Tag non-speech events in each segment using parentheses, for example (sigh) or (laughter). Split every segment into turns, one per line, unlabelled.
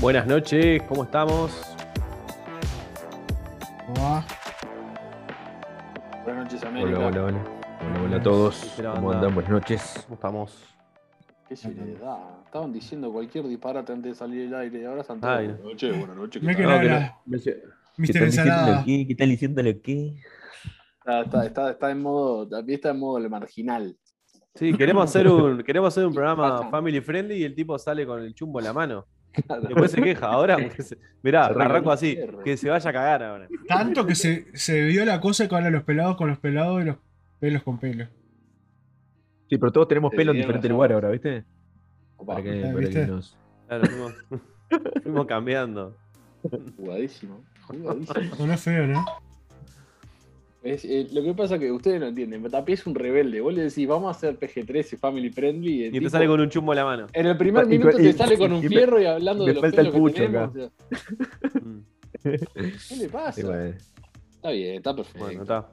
Buenas noches, ¿cómo estamos?
¿Cómo va?
Buenas noches, América.
Hola, hola, hola. Hola, hola a todos. ¿Cómo
anda.
andan? Buenas noches.
¿Cómo estamos?
¿Qué se les da? Estaban diciendo cualquier disparate antes de salir del aire y ahora están todos. Buenas noches, buenas noches. ¿qué tal?".
¿Qué están diciéndole? ¿Qué están diciéndole aquí?
Está, está, está, está en modo, también está en modo el marginal.
Sí, queremos hacer (laughs) un, queremos hacer un programa family friendly y el tipo sale con el chumbo en la mano. Después se queja. Ahora, (laughs) se- mirá, arranco así,
cierre.
que se vaya a cagar ahora.
Tanto que se, se vio la cosa que ahora los pelados con los pelados y los pelos con pelos.
Sí, pero todos tenemos
Sí,
pelo en diferentes lugares ahora, ¿viste?
Opa,
Para que, para
¿viste?
que nos.
Claro, fuimos, fuimos cambiando.
jugadísimo. jugadísimo.
No es feo, ¿no?
Es, eh, lo que pasa es que ustedes no entienden. Tapi es un rebelde. Vos le decís, vamos a hacer PG-13 family friendly. Y,
te sale con un chumbo en la mano.
En el primer
Y-
minuto
y-
te sale con un
y me-
fierro y hablando de los
falta el
que
pucho
tenemos.
acá.
o sea, (laughs) ¿Qué le pasa?
Sí, bueno.
Está bien, está perfecto.
Bueno, está.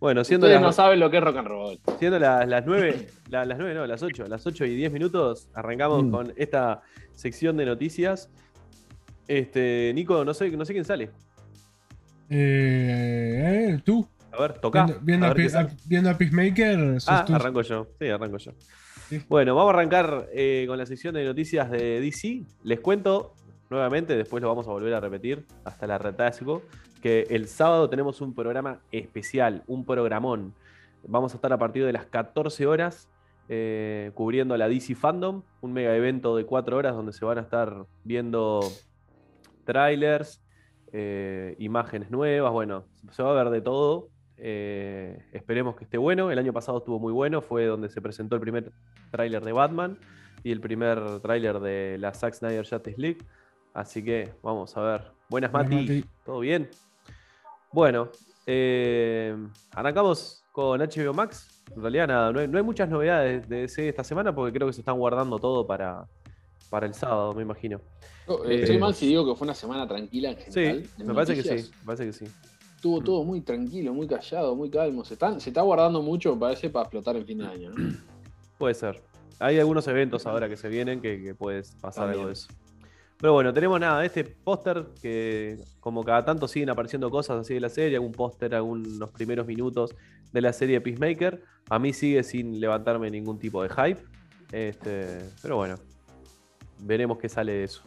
Bueno, siendo
Ustedes no
las,
saben lo que es rock and roll.
siendo las, las 9, la- las 9 no, las 8, las 8 y 10 minutos, arrancamos
Mm.
con esta sección de noticias. Este, Nico, no sé, no sé quién sale.
Eh, eh, tú,
A ver, toca.
viendo, viendo
a
viendo Peacemaker,
Ah,
tú.
arranco yo. Sí, arranco yo.
Sí.
Bueno, vamos a arrancar eh, con la sección de noticias de DC. Les cuento nuevamente, después lo vamos a volver a repetir hasta la retasgo, que el sábado tenemos un programa especial, un programón. Vamos a estar a partir de las 14 horas eh, cubriendo la DC Fandom, un mega evento de 4 horas donde se van a estar viendo trailers, eh, imágenes nuevas, bueno, se va a ver de todo. Eh, esperemos que esté bueno. El año pasado estuvo muy bueno, fue donde se presentó el primer tráiler de Batman y el primer tráiler de la Zack Snyder Justice League. Así que vamos a ver. Buenas,
Buenas,
Mati.
Mati.
¿Todo bien? Bueno, eh, arrancamos con HBO Max. En realidad, nada, no hay, no hay muchas novedades de DC esta semana porque creo que se están guardando todo para, para el sábado, me imagino.
No, eh,
Eh,
estoy mal si digo que fue una semana tranquila en
Sí,
general. en
me parece que sí, me parece que sí.
Estuvo todo muy tranquilo, muy callado, muy calmo. Se, están, se está guardando mucho, me parece, para explotar el fin de año. ¿no? (clears throat)
Puede ser. Hay algunos eventos ahora que se vienen que, que puedes pasar
También.
algo de eso. Pero bueno, tenemos nada, este póster que como cada tanto siguen apareciendo cosas así de la serie, algún póster, algunos primeros minutos de la serie Peacemaker. A mí sigue sin levantarme ningún tipo de hype. Este, pero bueno, veremos qué sale de eso.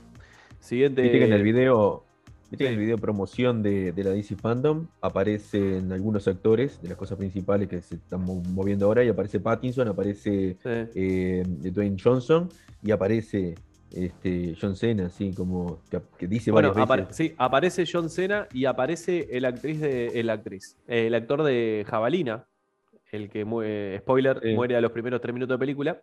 Siguiente.
Viste que en el video. Viste que en el video promoción de, de la DC Fandom aparecen algunos actores de las cosas principales que se están mo- moviendo ahora y aparece Pattinson, aparece
Sí.
eh, Dwayne Johnson y aparece este, John Cena, así como que, que dice
Bueno,
varias
apare-
veces.
sí, aparece John Cena y aparece el actriz de el actriz, eh, el actor de Jabalina, el que muere, spoiler,
Sí.
muere a los primeros tres minutos de película.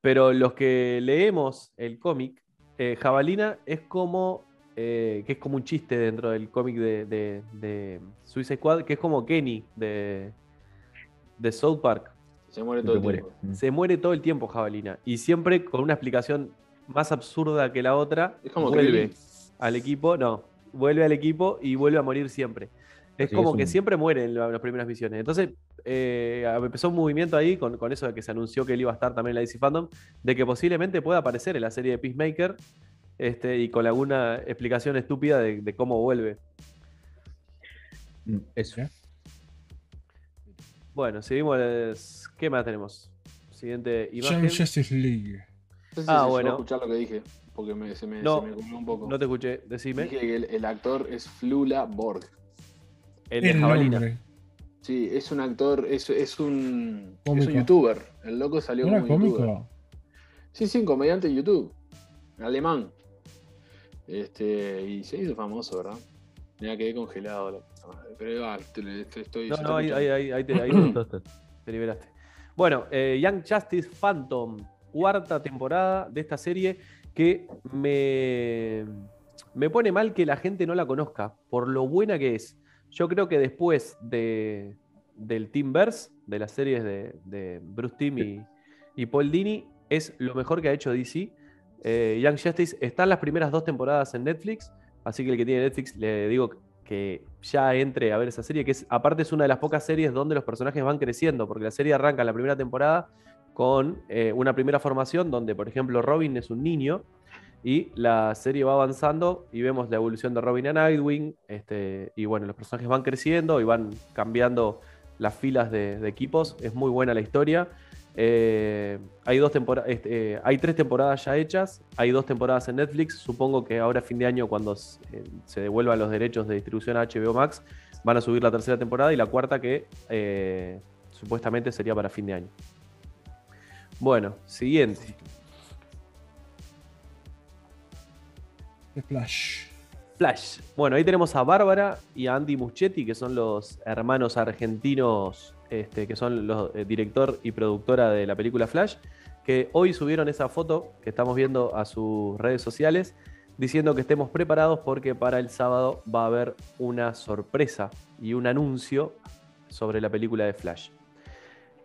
Pero los que leemos el cómic, eh, Jabalina es como eh, que es como un chiste dentro del cómic de, de, de Suicide Squad, que es como Kenny de, de South Park.
Se muere
Se
todo el
muere.
tiempo.
Mm.
Se muere todo el tiempo Jabalina y siempre con una explicación más absurda que la otra.
Es como
vuelve al equipo, no, vuelve al equipo y vuelve a morir siempre. Es
Así
como
es
que siempre muere en la- las primeras misiones. Entonces, eh, empezó un movimiento ahí con, con eso de que se anunció que él iba a estar también en la DC Fandom, de que posiblemente pueda aparecer en la serie de Peacemaker este, y con alguna explicación estúpida de, de cómo vuelve.
Mm, Eso.
Bueno, seguimos. ¿Qué más tenemos? Siguiente imagen.
Justice League.
No sé si
Ah, bueno.
llegó a escuchar lo que dije, porque me- se, me,
No,
se me comió un poco.
No te escuché, decime.
Dije que el, el actor es Flula Borg.
El de Jabalina.
nombre.
Sí, es un actor, es, es un, es un youtuber. El loco salió
¿No era
como youtuber.
cómico?
Sí, sí, un comediante de YouTube. Alemán. Este, y se hizo famoso, ¿verdad? Me quedé congelado. la puta madre. Pero ah, te, te- te estoy.
No, no, ahí, ahí, ahí, ahí te, ahí te- te liberaste. Bueno, eh, Young Justice Phantom, cuarta temporada de esta serie que me, me pone mal que la gente no la conozca por lo buena que es. Yo creo que después de, del Teamverse, de las series de, de Bruce Timm y, y Paul Dini, es lo mejor que ha hecho DC. Eh, Young Justice está en las primeras dos temporadas en Netflix, así que el que tiene Netflix le digo que ya entre a ver esa serie, que es, aparte es una de las pocas series donde los personajes van creciendo, porque la serie arranca la primera temporada con eh, una primera formación donde, por ejemplo, Robin es un niño y la serie va avanzando y vemos la evolución de Robin a Nightwing, este, y bueno, los personajes van creciendo y van cambiando las filas de equipos, es muy buena la historia. Eh, hay, dos este, eh, hay tres temporadas ya hechas, hay dos temporadas en Netflix. Supongo que ahora fin de año, cuando se, eh, se devuelvan los derechos de distribución a HBO Max, van a subir la tercera temporada y la cuarta que supuestamente sería para fin de año. Bueno, siguiente.
Flash.
Flash. Bueno, ahí tenemos a Bárbara y a Andy Muschietti, que son los hermanos argentinos, este, que son los eh, director y productora de la película Flash, que hoy subieron esa foto que estamos viendo a sus redes sociales, diciendo que estemos preparados porque para el sábado va a haber una sorpresa y un anuncio sobre la película de Flash.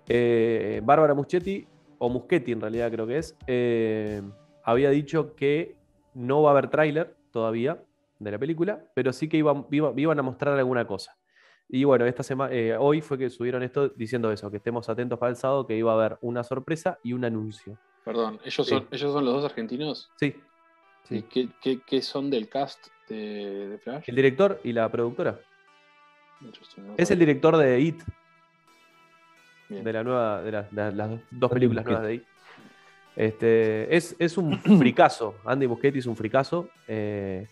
Eh, Bárbara Muschietti, o Muschetti en realidad creo que es, eh, había dicho que no va a haber tráiler todavía de la película, pero sí que iban, iba- iban a mostrar alguna cosa. Y bueno, esta semana, hoy fue que subieron esto diciendo eso, que estemos atentos para el sábado, que iba a haber una sorpresa y un anuncio.
Perdón, ¿ellos,
Sí.
son, ¿ellos son los dos argentinos?
Sí,
¿Y
sí.
qué, qué- qué son del cast de, de Flash?
El director y la productora. Es el director de It,
Bien.
de la nueva, de, la- de las dos películas nuevas de It. Este, es, es un (clears throat) fricazo. Andy Muschietti es un fricazo. eh,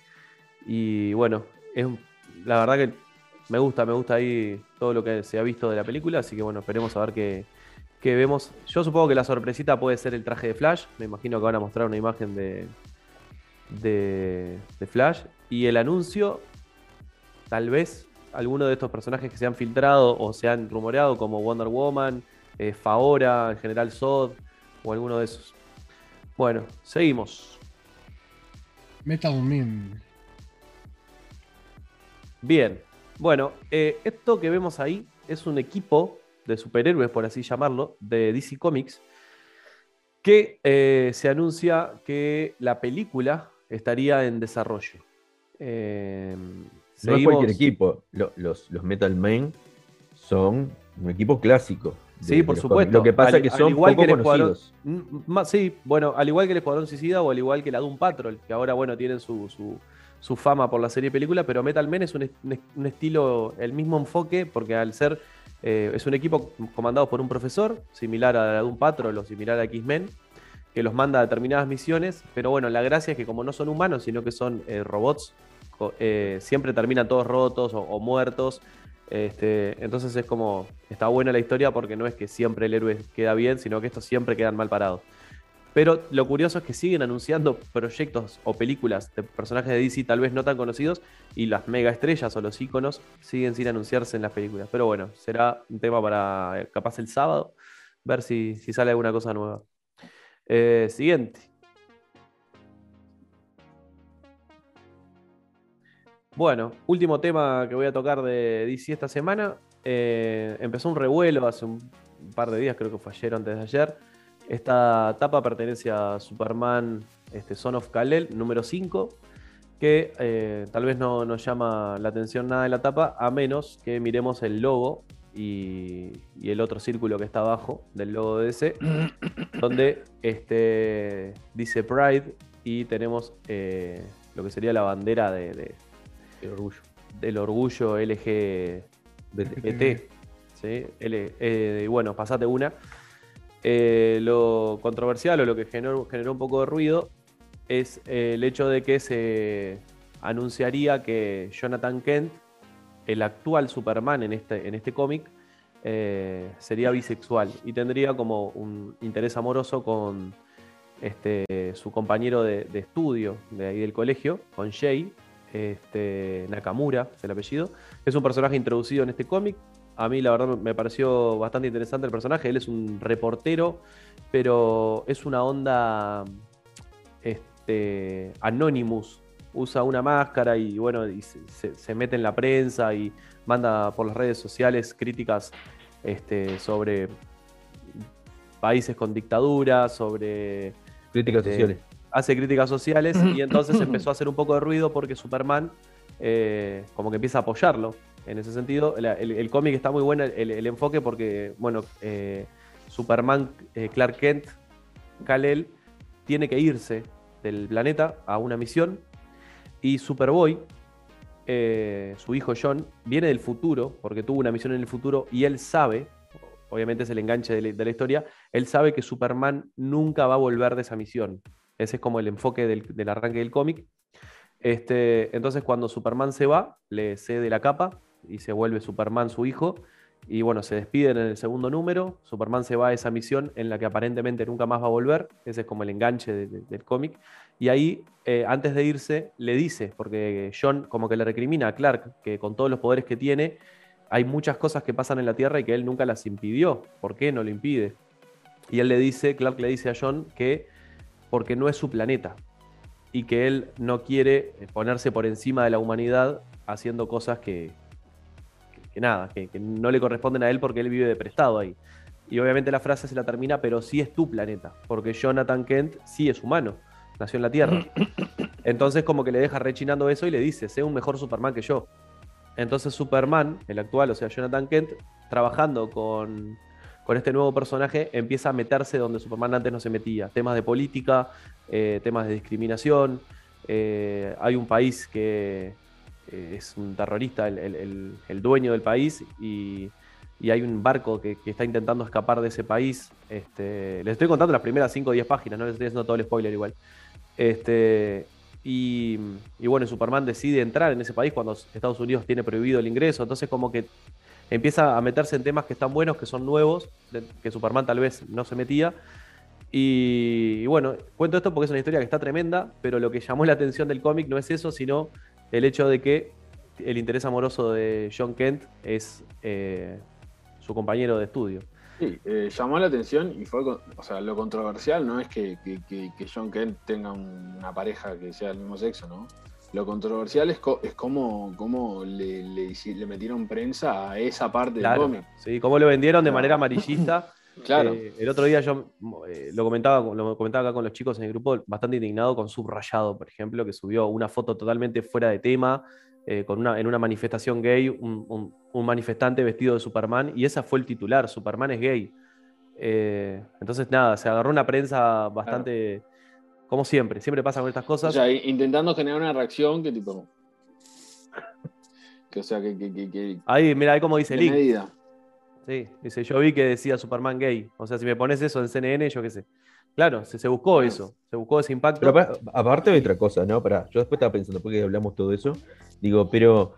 y bueno, es, la verdad que me gusta, me gusta ahí todo lo que se ha visto de la película. Así que bueno, esperemos a ver qué, qué vemos. Yo supongo que la sorpresita puede ser el traje de Flash. Me imagino que van a mostrar una imagen de, de, de Flash. Y el anuncio, tal vez alguno de estos personajes que se han filtrado o se han rumoreado, como Wonder Woman, eh, Faora, en general Zod, o alguno de esos. Bueno, seguimos.
Metal Man.
Bien. Bueno, eh, esto que vemos ahí es un equipo de superhéroes, por así llamarlo, de DC Comics, que eh, se anuncia que la película estaría en desarrollo. Eh,
No es cualquier equipo. Lo- los, los Metal Men son un equipo clásico. de-
Sí, por supuesto.
Lo que pasa
Al-
es que son
igual
poco
que el Escuadrón-
conocidos.
Más- sí, bueno, al igual que el Escuadrón Suicida o al igual que la Doom Patrol, que ahora, bueno, tienen su, su- su fama por la serie película, pero Metal Men es un, un est- un estilo, el mismo enfoque, porque al ser, eh, es un equipo comandado por un profesor, similar a Doom Patrol o similar a X-Men, que los manda a determinadas misiones, pero bueno, la gracia es que como no son humanos, sino que son eh, robots, eh, siempre terminan todos rotos o, o muertos. Este, entonces es como, está buena la historia porque no es que siempre el héroe queda bien, sino que estos siempre quedan mal parados. Pero lo curioso es que siguen anunciando proyectos o películas de personajes de DC tal vez no tan conocidos y las mega estrellas o los iconos siguen sin anunciarse en las películas. Pero bueno, será un tema para eh, capaz el sábado, ver si, si sale alguna cosa nueva. Eh, siguiente. Bueno, último tema que voy a tocar de DC esta semana. Eh, empezó un revuelo hace un par de días, creo que fue ayer o antes de ayer. Esta tapa pertenece a Superman este, Son of Kal-El, número 5, que eh, tal vez no nos llama la atención nada de la tapa, a menos que miremos el logo y, y el otro círculo que está abajo del logo de DC, (coughs) donde este, dice Pride y tenemos eh, lo que sería la bandera de- de,
El orgullo.
del orgullo LGBT.
De-
¿sí? L- eh, y bueno, pasate una. Eh, lo controversial o lo que generó, un poco de ruido es eh, el hecho de que se anunciaría que Jonathan Kent, el actual Superman en este, este cómic, eh, sería bisexual y tendría como un interés amoroso con este, su compañero de, de estudio de ahí del colegio, con Jay, este, Nakamura, es el apellido. Es un personaje introducido en este cómic. A mí la verdad me pareció bastante interesante el personaje. Él es un reportero, pero es una onda este, Anonymous. Usa una máscara y bueno, y se, se- se mete en la prensa y manda por las redes sociales críticas este, sobre países con dictadura, sobre
Críticas
Este,
sociales.
hace críticas sociales y (clears throat) entonces empezó a hacer un poco de ruido porque Superman eh, como que empieza a apoyarlo en ese sentido. El cómic está muy bueno, el, el enfoque, porque, bueno, eh, Superman, eh, Clark Kent, Kal-El, tiene que irse del planeta a una misión y Superboy, eh, su hijo John, viene del futuro, porque tuvo una misión en el futuro y él sabe, obviamente es el enganche de la, de la historia, él sabe que Superman nunca va a volver de esa misión. Ese es como el enfoque del, del arranque del cómic. Este, entonces cuando Superman se va, le cede la capa y se vuelve Superman su hijo. Y bueno, se despiden en el segundo número. Superman se va a esa misión en la que aparentemente nunca más va a volver. Ese es como el enganche de- de- del cómic. Y ahí, eh, antes de irse, le dice, porque John como que le recrimina a Clark que con todos los poderes que tiene, hay muchas cosas que pasan en la Tierra y que él nunca las impidió. ¿Por qué no lo impide? Y él le dice, Clark le dice a John que porque no es su planeta y que él no quiere ponerse por encima de la humanidad haciendo cosas que, que- nada, que, que no le corresponden a él porque él vive de prestado ahí. Y obviamente la frase se la termina, pero sí es tu planeta, porque Jonathan Kent sí es humano, nació en la Tierra. (coughs) Entonces como que le deja rechinando eso y le dice, sé un mejor Superman que yo. Entonces Superman, el actual, o sea, Jonathan Kent, trabajando con, con este nuevo personaje, empieza a meterse donde Superman antes no se metía. Temas de política, eh, temas de discriminación. eh, hay un país que es un terrorista, el, el- dueño del país, y, y hay un barco que, está intentando escapar de ese país. Este, les estoy contando las primeras 5 o 10 páginas, no les estoy haciendo todo el spoiler igual. Este, y, y bueno, Superman decide entrar en ese país cuando Estados Unidos tiene prohibido el ingreso. Entonces, como que empieza a meterse en temas que están buenos, que son nuevos, que Superman tal vez no se metía. Y, y bueno, cuento esto porque es una historia que está tremenda, pero lo que llamó la atención del cómic no es eso, sino el hecho de que el interés amoroso de John Kent es eh, su compañero de estudio.
Sí, eh, llamó la atención y fue, o sea, lo controversial no es que, que- John Kent tenga un- una pareja que sea del mismo sexo, ¿no? Lo controversial es, co- es cómo, cómo le, le hici- le metieron prensa a esa parte
Claro,
del cómic.
¿sí? Cómo lo vendieron de manera amarillista. (laughs)
Claro.
Eh, el otro día yo eh, lo, comentaba, lo comentaba acá con los chicos en el grupo, bastante indignado con Subrayado, por ejemplo, que subió una foto totalmente fuera de tema, eh, con una, en una manifestación gay, un, un- un manifestante vestido de Superman, y esa fue el titular, Superman es gay. Entonces, nada, se agarró una prensa bastante, como siempre, siempre pasa con estas
O
cosas.
sea, intentando generar una reacción que tipo. (laughs) Que o sea, que. que, que, que-
Ahí, mira, ahí como dice Link.
medida.
Sí, dice, yo vi que decía Superman gay. O sea, si me pones eso en CNN, yo qué sé. Claro, se, se buscó eso, se buscó ese impacto.
Pero apa- aparte de otra cosa, ¿no? Pará, yo después estaba pensando, porque hablamos todo eso, digo, pero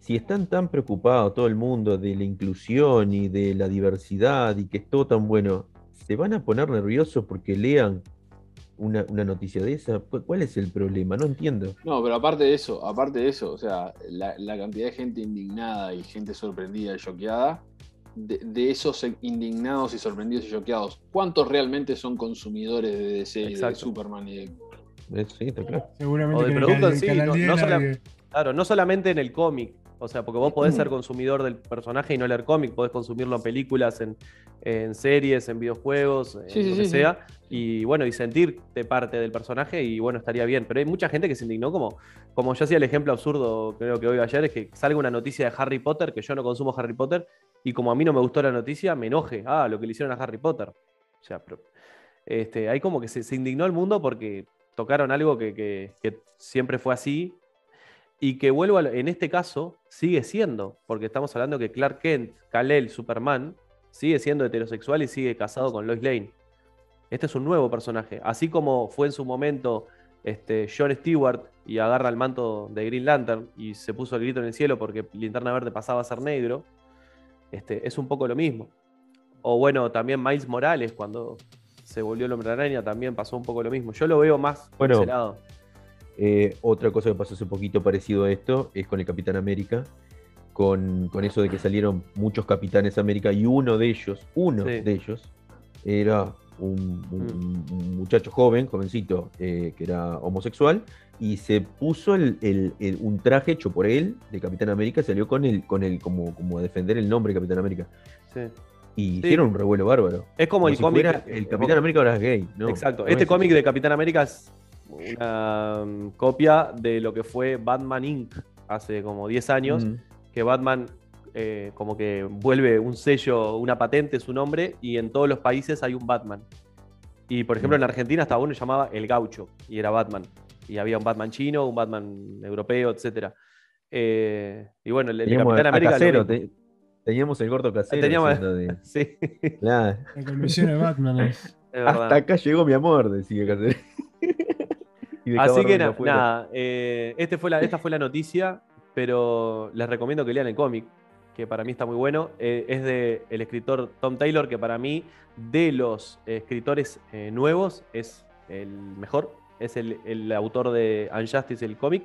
si están tan preocupados todo el mundo de la inclusión y de la diversidad y que es todo tan bueno, ¿se van a poner nerviosos porque lean una, una noticia de esa? ¿Cu- ¿Cuál es el problema? No entiendo.
No, pero aparte de eso, aparte de eso, o sea, la, la cantidad de gente indignada y gente sorprendida y choqueada, de, de esos indignados y sorprendidos y choqueados, ¿cuántos realmente son consumidores de DC y de. Superman y de
Eh, Sí, está claro.
Seguramente
O de sí, no-
10
no sola-
nadie-
Claro, no solamente en el cómic. O sea, porque vos podés ser consumidor del personaje y no leer cómic, podés consumirlo en películas, en, en series, en videojuegos, en
Sí,
lo que
sí, sí.
sea. Y bueno, y sentirte parte del personaje y bueno, estaría bien. Pero hay mucha gente que se indignó como, como yo hacía el ejemplo absurdo, creo que hoy o ayer, es que salga una noticia de Harry Potter, que yo no consumo Harry Potter, y como a mí no me gustó la noticia, me enoje. Ah, lo que le hicieron a Harry Potter. O sea, este, hay como que se, indignó el mundo porque tocaron algo que, siempre fue así y que vuelvo a en este caso sigue siendo, porque estamos hablando que Clark Kent, Kal-El, Superman, sigue siendo heterosexual y sigue casado con Lois Lane. Este es un nuevo personaje, así como fue en su momento este, John Stewart y agarra el manto de Green Lantern y se puso el grito en el cielo porque Linterna Verde pasaba a ser negro, este, es un poco lo mismo. O bueno, también Miles Morales cuando se volvió el hombre araña también pasó un poco lo mismo. Yo lo veo más por
Bueno,
ese lado.
Eh, otra cosa que pasó hace poquito parecido a esto es con el Capitán América, con, con eso de que salieron muchos Capitanes América y uno de ellos, uno
Sí.
de ellos, era un, un- un muchacho joven, jovencito, eh, que era homosexual, y se puso el- el- el- un traje hecho por él de Capitán América, salió con el, con el, como, como a defender el nombre de Capitán América.
Sí.
Y hicieron un revuelo bárbaro.
Es como,
Como
el
si
cómic.
el Capitán América ahora es gay, ¿no?
Exacto.
No
este
es
cómic
así.
de Capitán América es una mm, copia de lo que fue Batman Inc. hace como 10 años,
Mm.
que Batman eh, como que vuelve un sello, una patente, su nombre, y en todos los países hay un Batman. Y por ejemplo, en Argentina hasta uno llamaba El Gaucho, y era Batman. Y había un Batman chino, un Batman europeo, etc. y bueno, el, el Capitán América.
casero, te- teníamos el gordo casero.
Teníamos-
haciendo (laughs) de-
Sí, es
Claro.
La convención de Batman es.
Hasta acá llegó mi amor, decía casero. (laughs)
Así que na- nada, eh, este fue la, esta fue la noticia, pero les recomiendo que lean el cómic, que para mí está muy bueno. Eh, es de el escritor Tom Taylor, que para mí, de los escritores eh, nuevos, es el mejor. Es el, el autor de Unjustice, el cómic,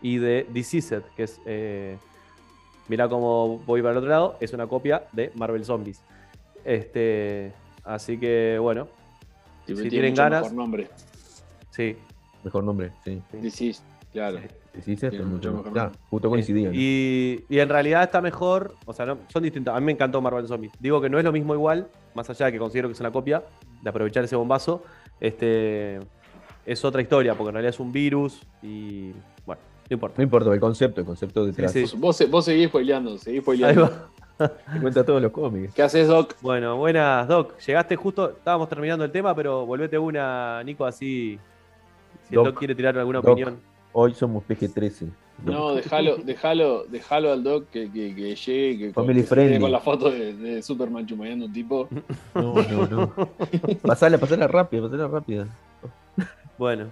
y de Deceased, que es. Eh, mirá cómo voy para el otro lado, es una copia de Marvel Zombies. Este, así que bueno, Si
tiene
tienen ganas-
mejor nombre.
sí.
Mejor nombre, sí.
sí.
Decís, claro.
Sí, sí, sí,
mucho mejor nombre.
justo coincidían.
Y, y en realidad está mejor, o sea, no, son distintos. A mí me encantó Marvel Zombies. Digo que no es lo mismo igual, más allá de que considero que es una copia, de aprovechar ese bombazo. Este, es otra historia, porque en realidad es un virus y bueno, no importa.
No importa, el concepto, el concepto detrás.
sí.
Vos, vos, vos seguís spoileando, seguís
Ahí
spoileando.
va. (laughs)
Te cuenta todos los cómics.
¿Qué haces, Doc?
Bueno, buenas, Doc. Llegaste justo, estábamos terminando el tema, pero volvete una, Nico, así. Si
Doc,
el Doc quiere tirar alguna
Doc.
opinión.
Hoy somos PG-13.
No, déjalo, déjalo, déjalo al Doc que, que, que llegue, que, con, que se quede
friendly.
con la foto de, de Superman chumayando un tipo.
No, no, no. (laughs) Pasala, pasala rápido, pasala rápido.
Bueno,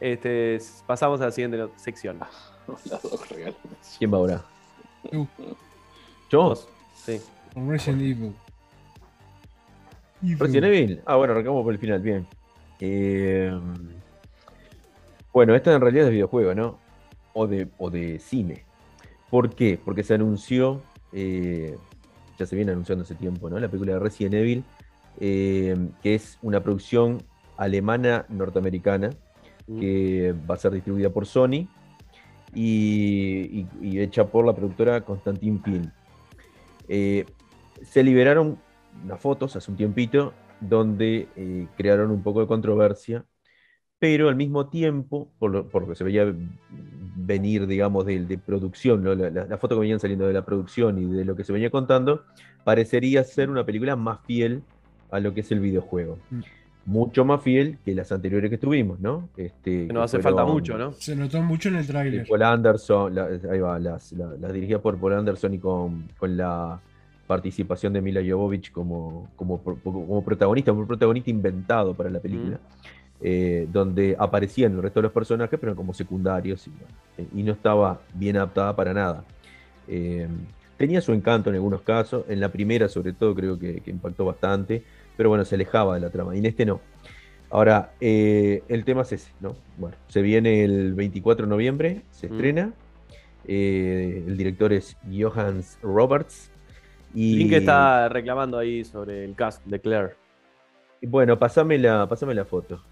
este, pasamos a la siguiente sección.
La Doc regala.
¿Quién va ahora?
Tú,
¿Yo?
Vos. Sí.
Resident Evil. Evil.
Resident Evil. Ah, bueno, arrancamos por el final, bien. Eh, bueno, esta en realidad es de videojuego, ¿no? O de, o de cine. ¿Por qué? Porque se anunció, eh, ya se viene anunciando hace tiempo, ¿no? La película de Resident Evil, eh, que es una producción alemana-norteamericana, que va a ser distribuida por Sony y, y- y hecha por la productora Constantin Film. Eh, se liberaron unas fotos hace un tiempito donde crearon un poco de controversia, pero al mismo tiempo, por lo, por lo que se veía venir, digamos, de, de producción, ¿no? la, la- la foto que venían saliendo de la producción y de lo que se venía contando, parecería ser una película más fiel a lo que es el videojuego.
Mm.
Mucho más fiel que las anteriores que tuvimos, ¿no? Este,
Que nos hace falta mucho, ¿no?
Se notó mucho en el tráiler.
Paul Anderson, la- ahí va, las, la- las dirigía por Paul Anderson y con, con la participación de Mila Jovovich como, como, pro- como protagonista, un protagonista inventado para la película, eh, donde aparecían el resto de los personajes, pero como secundarios y, bueno, y no estaba bien adaptada para nada. Eh, tenía su encanto en algunos casos, en la primera sobre todo creo que, que impactó bastante, pero bueno, se alejaba de la trama, y en este no. Ahora, eh, el tema es ese, ¿no? Bueno, se viene el 24 de noviembre, se
Mm.
estrena. el director es Johannes Roberts. Y
Link está reclamando ahí sobre el cast de Claire.
Bueno, pasame la, pasame la foto.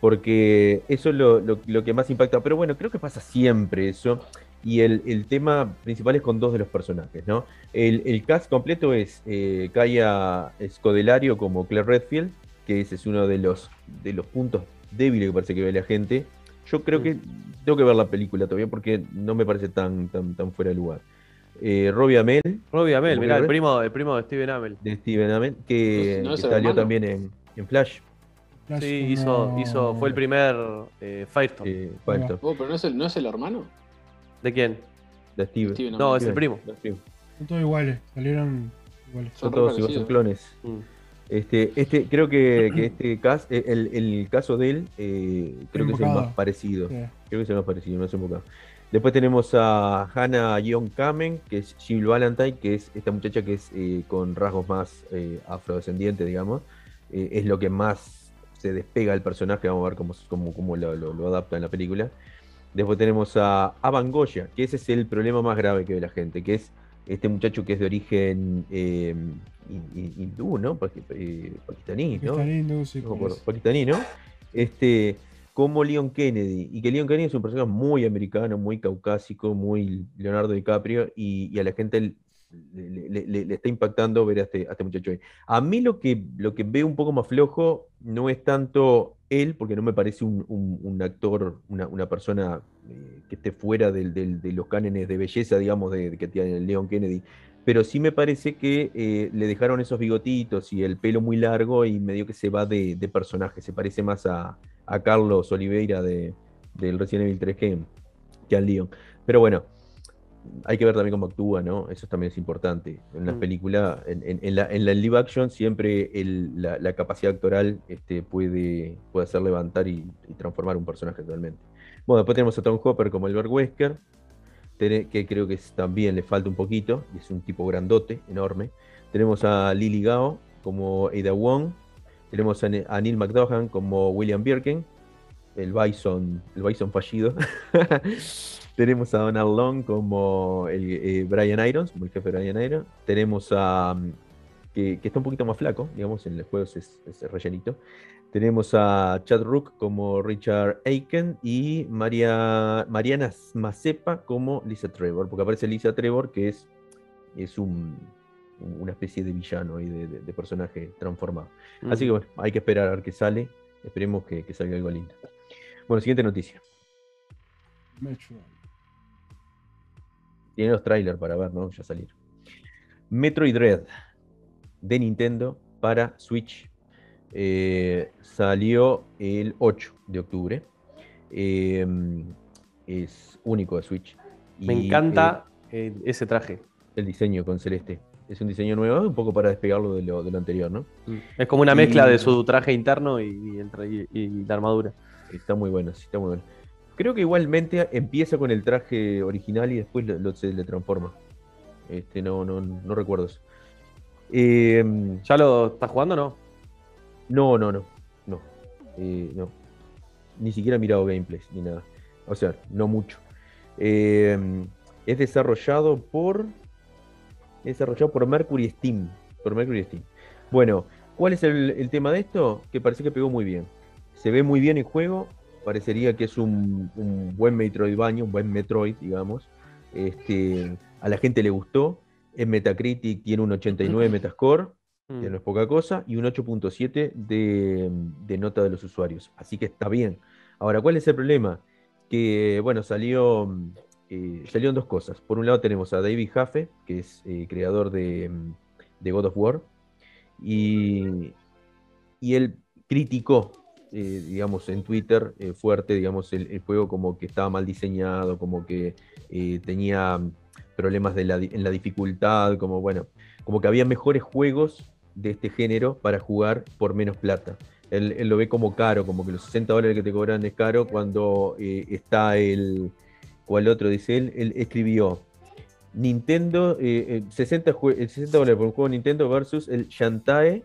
Porque eso es lo, lo- lo que más impacta. Pero bueno, creo que pasa siempre eso. Y el, el tema principal es con dos de los personajes, ¿no? El, el cast completo es eh, Kaya Scodelario como Claire Redfield, que ese es uno de los, de los puntos débiles que parece que ve la gente. Yo creo
Mm.
que tengo que ver la película todavía porque no me parece tan, tan, tan fuera de lugar. Eh, Robbie Amell,
Robbie Amell,
¿Cómo
mirá, el primo, el primo de Steven Amell.
de Steven Amell, que,
¿No
que salió
hermano?
también en, en Flash.
Flash
Sí,
como-
hizo, hizo, fue el primer eh, Firestorm.
eh, Firestorm,
Oh, pero no es el, no es el hermano.
¿De quién?
de Steve.
Steven
No, es el primo.
Son todos iguales. Salieron iguales.
Son todos igual,
parecidos.
son clones.
Mm.
Este, este, creo que, que este caso, el, el caso de él, eh, creo que es el más parecido.
Sí.
Creo que es el más parecido, no es invocado. Después tenemos a Hannah Young Kamen, que es Jill Valentine, que es esta muchacha que es eh, con rasgos más eh, afrodescendientes, digamos. Eh, es lo que más se despega del personaje, vamos a ver cómo, cómo, cómo lo, lo- lo adapta en la película. Después tenemos a Avan Goya, que ese es el problema más grave que ve la gente, que es este muchacho que es de origen eh, hin- hin- hindú, ¿no? Eh, Pakistaní, ¿no?
Sí,
No pakistaní, ¿no? Este, como Leon Kennedy. Y que Leon Kennedy es un personaje muy americano, muy caucásico, muy Leonardo DiCaprio, y, y a la gente le, está impactando ver a este, a este muchacho. A mí lo que, lo que veo un poco más flojo no es tanto él, porque no me parece un, actor, una, persona eh, que esté fuera del- de los cánones de belleza, digamos, de, que tiene Leon Kennedy. Pero sí me parece que eh, le dejaron esos bigotitos y el pelo muy largo y medio que se va de, personaje. Se parece más a, a Carlos Oliveira de, del Resident Evil 3 que, que al Leon. Pero bueno, hay que ver también cómo actúa, ¿no? Eso también es importante. En las
Mm.
películas, en, en- en la, en la live action, siempre el- la, la capacidad actoral este, puede, puede hacer levantar y, y transformar un personaje totalmente. Bueno, después tenemos a Tom Hopper como Albert Wesker, tene- que creo que es- también le falta un poquito, y es un tipo grandote, enorme. Tenemos a Lily Gao como Ada Wong, tenemos a, Ne- a Neil McDoughan como William Birkin, el Bison, el Bison fallido. (laughs) Tenemos a Donald Long como el, eh, Brian Irons, como el jefe de Brian Irons. Tenemos a. mm, que, que está un poquito más flaco, digamos, en los juegos es, es rellenito. Tenemos a Chad Rook como Richard Aiken y María, Mariana Macepa como Lisa Trevor, porque aparece Lisa Trevor, que es, es un, una especie de villano y de, de- de personaje transformado. Así que bueno, hay que esperar a ver qué sale. Esperemos que, que salga algo lindo. Bueno, siguiente noticia.
Metroid.
Tiene los trailers para ver, ¿no? Ya salir. Metroid Dread de Nintendo para Switch. Eh, salió el 8 de octubre. Eh, es único de Switch.
Me
Y,
encanta eh, ese traje.
el diseño con celeste. Es un diseño nuevo, un poco para despegarlo de lo, de lo anterior, ¿no?
Es como una mezcla de su traje interno y, y- y la armadura.
Está muy bueno, sí, está muy bueno. Creo que igualmente empieza con el traje original y después lo, lo- se le transforma. Este, no, no, no recuerdo eso. Eh,
¿Ya lo estás jugando o no?
no, no, no. No. Eh, no. Ni siquiera he mirado gameplays ni nada. O sea, no mucho. Eh, es desarrollado por. Es desarrollado por Mercury Steam. Por Mercury Steam. Bueno, ¿cuál es el, el tema de esto? Que parece que pegó muy bien. Se ve muy bien el juego. Parecería que es un, un buen Metroidvania, un buen Metroid, digamos. Este, a la gente le gustó. En Metacritic tiene un 89 Metascore
Mm.
que no es poca cosa, y un 8.7 de, de nota de los usuarios. Así que está bien. Ahora, ¿cuál es el problema? Que, bueno, salió, mm, eh, salieron dos cosas. Por un lado tenemos a David Jaffe, que es eh, creador de, mm, de God of War, y, y él criticó, eh, digamos, en Twitter eh, fuerte, digamos, el, el juego como que estaba mal diseñado, como que eh, tenía mm, problemas en la dificultad, como, bueno, como que había mejores juegos de este género para jugar por menos plata. Él, lo ve como caro, como que los 60 dólares que te cobran es caro cuando está el... ¿Cuál otro? Dice él, él escribió Nintendo, eh, eh, 60, jue- eh, 60 dólares por un juego Nintendo versus el Shantae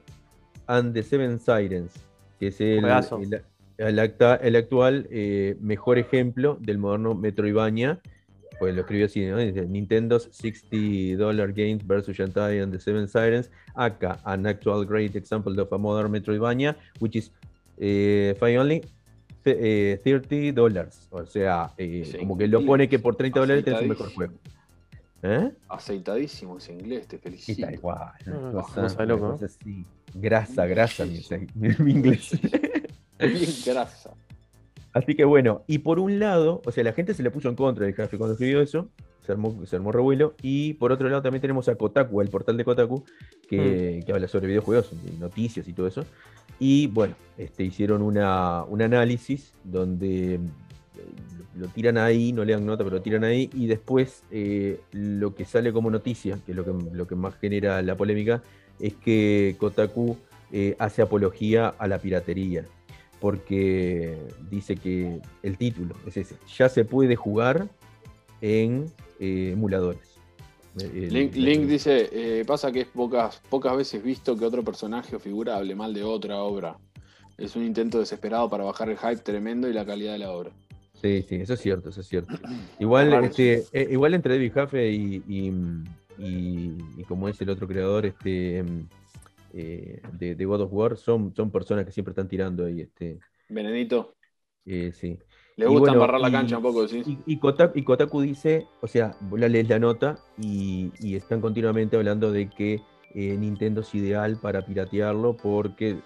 and the Seven Sirens, que es el, el, el acta- el actual eh, mejor ejemplo del moderno Metroidvania. Pues lo escribió así, ¿no? Dice, Nintendo's 60 dollar games versus Shantae and the Seven Sirens, aka an actual great example of a modern Metroidvania, which is eh, finally eh, 30 dollars. O sea, eh,
Sí,
como que lo pone que por 30 dólares tenés un mejor juego. ¿Eh?
Aceitadísimo ese inglés, te felicito.
tal cual.
Ah,
una cosa-
cosa de
una
loco, ¿no?
cosa así. Grasa, grasa, mi, (laughs) mi inglés. (laughs)
Bien grasa.
Así que bueno, y por un lado, o sea, la gente se le puso en contra del jefe cuando escribió eso, se armó, se armó revuelo, y por otro lado también tenemos a Kotaku, el portal de Kotaku, que, que habla sobre videojuegos, y noticias y todo eso, y bueno, este, hicieron una, un análisis donde lo tiran ahí, no le dan nota, pero lo tiran ahí, y después eh, lo que sale como noticia, que es lo que, lo que más genera la polémica, es que Kotaku eh, hace apología a la piratería porque dice que el título es ese, ya se puede jugar en eh, emuladores. El-
Link, dice, eh, pasa que es pocas, pocas veces visto que otro personaje o figura hable mal de otra obra. Es un intento desesperado para bajar el hype tremendo y la calidad de la obra.
Sí, sí, eso es cierto, eso es cierto. (clears throat) Igual, este, eh, igual entre David Jaffe y, y, y- y como es el otro creador este, em, eh, de, de God of War, son, son personas que siempre están tirando ahí, este,
Venenito,
eh, sí.
le gusta
bueno,
embarrar la cancha un poco, ¿sí?
Y, Kotaku, y Kotaku dice, o sea, vos la lees la nota y, y están continuamente hablando de que Nintendo es ideal para piratearlo porque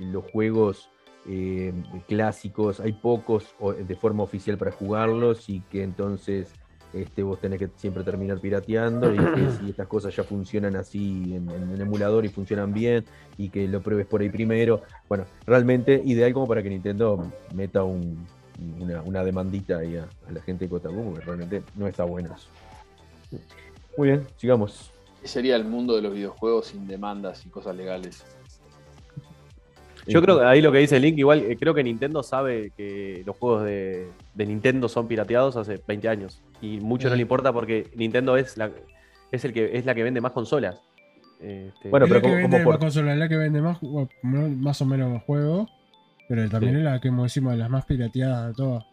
los juegos eh, clásicos, hay pocos o- de forma oficial para jugarlos y que entonces este, vos tenés que siempre terminar pirateando y que (clears throat) si estas cosas ya funcionan así en, en el emulador y funcionan bien y que lo pruebes por ahí primero. Bueno, realmente ideal como para que Nintendo meta un- una, una demandita ahí a, a la gente de Kotaku, porque realmente no está bueno eso. Muy bien, sigamos.
¿Qué sería el mundo de los videojuegos sin demandas y cosas legales?
Yo creo que ahí lo que dice Link, igual eh, creo que Nintendo sabe que los juegos de, de Nintendo son pirateados hace 20 años. Y mucho no le importa porque Nintendo es la, es el que es la que vende más consolas. Este,
Bueno,
es
pero
la que
como-
vende
como por-
más consola, es la que vende más, más o menos juegos. Pero también
Sí.
es la que, como decimos, las más pirateadas de todas.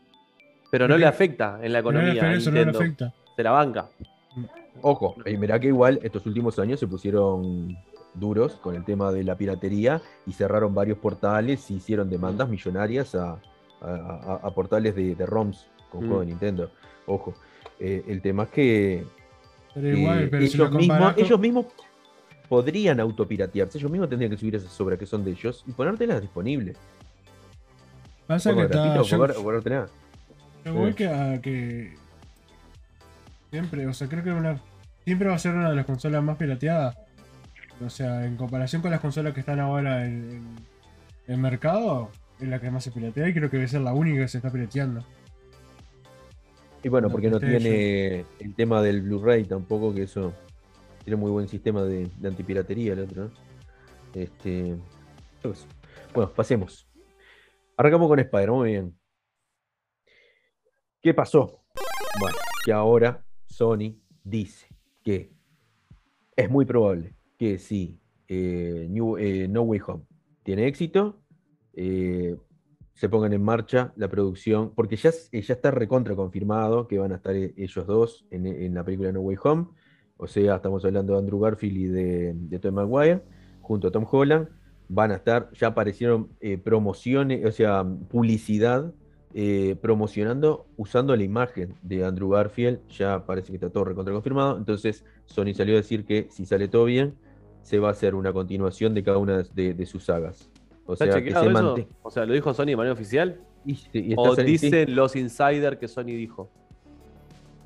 pero no
porque-
le afecta en la
no
economía.
afecta,
a
eso no le
Nintendo.
afecta.
Se la banca.
Ojo, y mirá que igual estos últimos años se pusieron duros con el tema de la piratería y cerraron varios portales y hicieron demandas millonarias a, a- a- a portales de, de ROMs con
Mm.
juegos de Nintendo. Ojo, eh, el tema es que
Pero
eh,
pero
ellos,
si lo
mismos,
con-
ellos mismos podrían autopiratearse, ellos mismos tendrían que subir esas obras que son de ellos y ponértelas disponibles.
Pasa que está. Yo, yo voy que, a que. Siempre, o sea, creo que una, siempre va a ser una de las consolas más pirateadas. O sea, en comparación con las consolas que están ahora en, en el mercado, es la que más se piratea y creo que debe ser la única que se está pirateando.
Y bueno, porque no tiene el tema del Blu-ray tampoco, que eso tiene muy buen sistema de, de antipiratería el otro, ¿no? Este. Bueno, pasemos. Arrancamos con Spider, muy bien. ¿Qué pasó? Bueno, que ahora Sony dice que es muy probable que si eh, eh, No Way Home tiene éxito, eh, se pongan en marcha la producción, porque ya, es- ya está recontra confirmado que van a estar ellos dos en, la película No Way Home. O sea, estamos hablando de Andrew Garfield y de, de Tom Maguire, junto a Tom Holland. Van a estar, ya aparecieron promociones, o sea, publicidad promocionando usando la imagen de Andrew Garfield. Ya parece que está todo recontra confirmado. Entonces, Sony salió a decir que si sale todo bien, se va a hacer una continuación de cada una de, de sus sagas. O
¿Está
sea, que
chequeado
se
eso?
mantenga.
O sea, ¿lo dijo Sony de manera oficial?
Y, y está
¿O dicen los insiders que Sony dijo?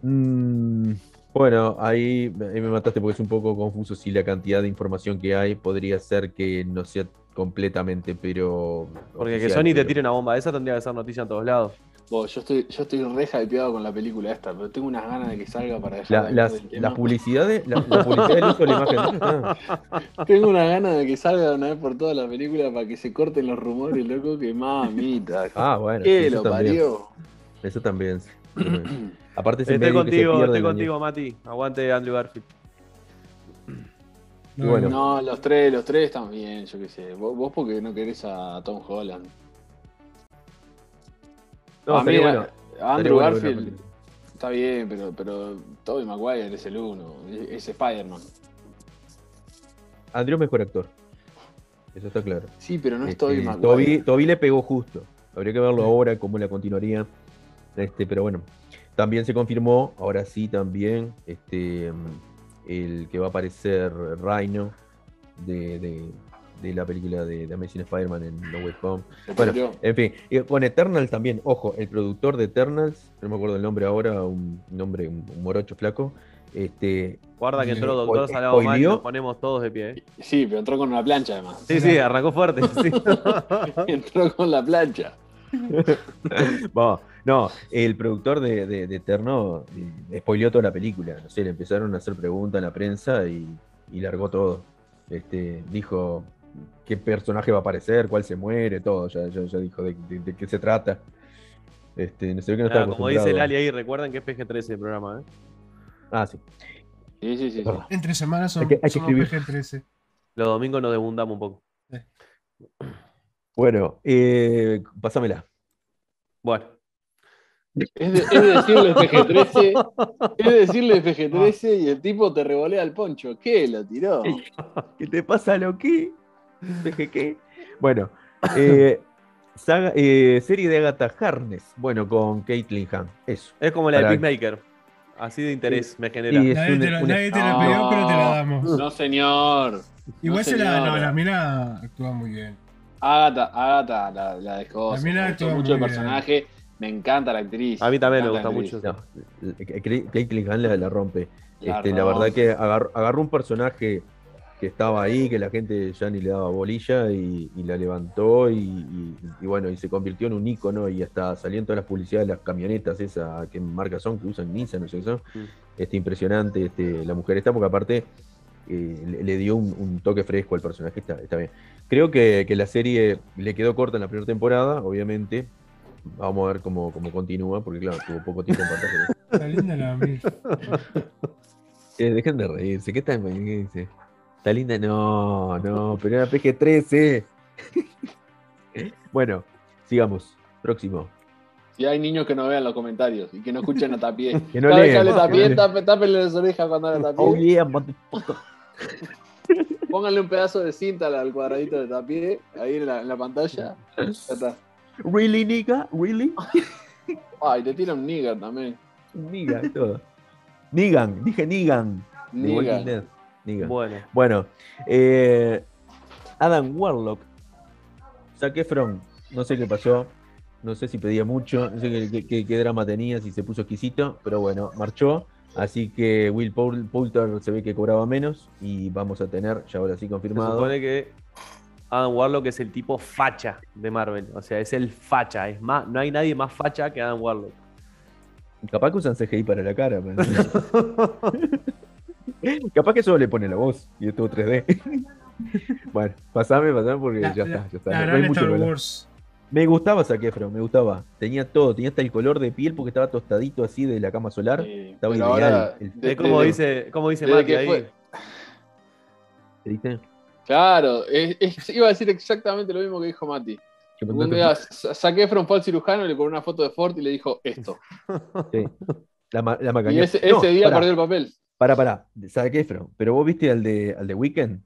Mm, bueno, ahí, ahí me mataste porque es un poco confuso si la cantidad de información que hay podría ser que no sea completamente, pero.
Porque que Sony te tire una bomba de esa tendría que ser noticia en todos lados.
Vos, yo estoy, yo estoy re hypeado con la película esta, pero tengo unas ganas de que salga para dejar
La- las,
del tema.
las publicidades, la, la publicidad del uso de la imagen está- (laughs)
Tengo unas ganas de que salga de una vez por todas la película para que se corten los rumores, loco, que mamita.
Ah, bueno,
¿Qué
eso
lo
también.
parió?
Eso también. también. (clears throat) Aparte,
Estoy
medio que se
contigo,
pierde
estoy contigo, Mati. Aguante Andrew Garfield.
Bueno.
No, los tres, los tres están bien, yo qué sé. Vos, vos porque no querés a Tom Holland.
No,
a mí,
bueno.
Andrew
bueno
Garfield está bien, pero, pero Tobey Maguire es el uno, es, es Spider-Man.
Andrew mejor actor. Eso está claro.
Sí, pero no es
Este,
Tobey Maguire.
Toby, Toby le pegó justo. Habría que verlo ahora, cómo la continuaría. Este, pero bueno, también se confirmó, ahora sí también, este, el que va a aparecer Rhino de, de- de la película de, de Amazing Spider-Man en No Way Home. Bueno, en fin, y con Eternals también, ojo, el productor de Eternals, no me acuerdo el nombre ahora, un nombre, un, un morocho flaco, este,
Guarda que entró
Eh,
Doctor Salado Mal y nos ponemos todos de pie. ¿eh?
Sí, pero entró con una plancha además.
Sí, sí, arrancó fuerte. sí. (laughs)
entró con la plancha. (laughs)
No, el productor de, de, de Eterno eh, spoileó toda la película. No sé, le empezaron a hacer preguntas en la prensa y, y largó todo. Este, dijo qué personaje va a aparecer, cuál se muere, todo. Ya, ya, ya dijo de, de- de qué se trata. Este, no sé que no
Ah, como dice. Lali ahí, recuerden que es PG-13 el programa. ¿eh?
Ah, sí.
Sí, sí, sí.
Entre semanas son,
Hay que- hay que
somos
escribir.
PG-13.
Los domingos nos debundamos un poco.
Bueno, eh, pásamela.
Bueno.
Es, de- es decirle PG-13, es decirle PG-13 y el tipo te revolea el poncho. ¿Qué? Lo tiró. (laughs)
¿Qué te pasa, Loki? (laughs) Dije qué. Bueno, eh, saga- eh, serie de Agatha Harness. Bueno, con Caitlin Han. Eso.
Es como la de Peacemaker. Así de interés me genera.
Nadie, te, la,
una-
nadie te la
No.
pidió, pero te la damos.
No, señor.
Igual
no,
se la. No, la mina actúa muy bien.
Agatha, Agatha la, la dejó.
La
gustó
actuó
mucho el
bien.
personaje. Me encanta la actriz.
A mí también me gusta
la
mucho.
No, Kate Clingan la, la rompe.
La
Este, la verdad
rompe.
que agarró, agarró un personaje que estaba ahí, que la gente ya ni le daba bolilla y, y la levantó y, y- y bueno, y se convirtió en un ícono y hasta salió en todas las publicidades de las camionetas esas que marcas son, que usan Nissan, no sé qué son.
Mm.
Este, impresionante este, la mujer esta, porque aparte eh, le, le dio un, un toque fresco al personaje, está, está bien. Creo que, que la serie le quedó corta en la primera temporada, obviamente. Vamos a ver cómo, cómo continúa, porque claro, tuvo poco tiempo en pantalla.
Está linda la.
Eh, dejen de reírse, ¿qué está qué dice? ¿Está linda? No, no, pero era PG-13. (laughs) bueno, sigamos. Próximo.
Si hay niños que no vean los comentarios y que no escuchen a Tapié. (laughs)
Que no
Cada vez que
lean,
hable
que
Tapié, tápenle las orejas cuando hable Tapié.
Oh yeah. (laughs)
Pónganle un pedazo de cinta al- cuadradito de Tapié, ahí en la, en la pantalla. Ya está.
Really, nigga? Really?
Ay, te tira un nigger también.
Nigga, todo. Nigan, dije Nigan. de
Bueno,
Bueno, eh, Adam Warlock, Zac Efron, no sé qué pasó, no sé si pedía mucho, no sé qué, qué- qué- qué drama tenía, si se puso exquisito, pero bueno, marchó. Así que Will Poul- Poulter se ve que cobraba menos y vamos a tener, ya ahora sí
se
confirmado.
supone que Adam Warlock es el tipo facha de Marvel. O sea, es el facha. Es más, no hay nadie más facha que Adam Warlock.
Capaz que usan CGI para la cara. (laughs) (laughs) Capaz que solo le pone la voz y es todo 3D. (laughs) bueno, pasame, pasame porque
La,
ya
la-
está, ya está.
la
no- hay mucho
Star. Wars.
Me gustaba Zac Efron, me gustaba. Tenía todo, tenía hasta el color de piel porque estaba tostadito así de la cama solar.
Sí,
Estaba ideal.
ahora,
El-
de-
es como
desde-
dice, como dice Mati
que
ahí.
fue-
¿Viste?
Claro, es- es- iba a decir exactamente lo mismo que dijo Mati. Un día fue al cirujano, le cobró una foto de Ford y le dijo esto.
sí. La, la
Y ese,
No,
día
pará,
perdió el papel.
Pará, pará. Zac Efron. Pero vos viste al de, al de Weekend.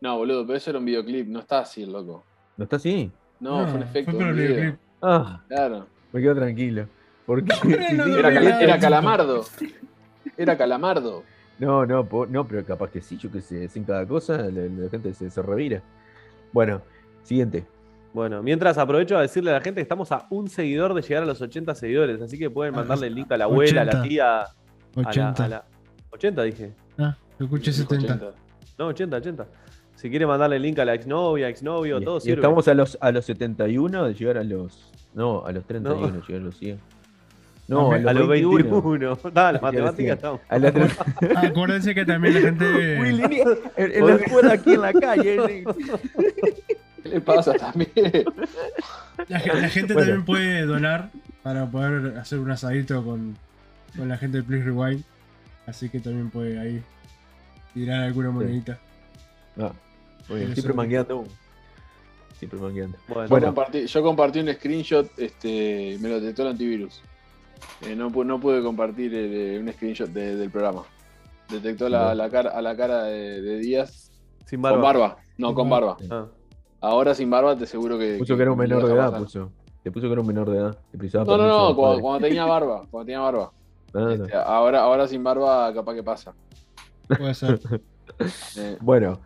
No, boludo, pero eso era un videoclip, no está así, el loco.
¿No está así?
No, fue un efecto.
Fue
un video.
videoclip.
Ah,
Claro.
me quedo tranquilo. Porque (laughs)
no, no,
Era, Cal- Calamardo. Era Calamardo.
No, no, po- no, pero capaz que sí, yo que sé, sin cada cosa, la, la gente se, se revira. Bueno, siguiente.
Bueno, mientras aprovecho a decirle a la gente que estamos a un seguidor de llegar a los 80 seguidores, así que pueden
Ah,
mandarle el link a la abuela, a la
80.
tía, a la,
80.
a la- 80 dije.
Ah, lo escuché
Dijo
70.
80.
No, 80, 80. Si quiere mandarle el link a la exnovia, exnovio,
Y-
todo
y
sirve.
estamos a los, a los 71 de llegar a los. No, a los 31 de llegar a los 100. No, a los,
a los
21.
21. Nada, las matemáticas estamos.
A (laughs)
Ah, acuérdense que también la gente. (laughs)
Willy, ni- en, en la escuela aquí en la calle. (laughs)
¿Qué le pasa también?
La, la gente
Bueno.
también puede donar para poder hacer un asadito con, con la gente de Please Rewind. Así que también puede ahí tirar alguna monedita.
Ah, muy bien, siempre mangueando. Siempre mangueando.
Bueno,
Yo, compartí, yo compartí un screenshot, este, me lo detectó el antivirus. Eh, no, no pude compartir eh, un screenshot de- del programa. Detectó la, la cara, a la cara de, de Díaz
sin
con
barba.
barba. No,
Sin
con
barba.
barba.
Ah.
Ahora sin barba te aseguro que.
Puso que era un menor de edad,
pasar.
puso. Te puso que era un menor de edad.
No, no, no, cuando tenía barba. Cuando tenía barba. Este, ahora, ahora sin barba, capaz que pasa.
Puede ser. (laughs)
Eh,
Bueno,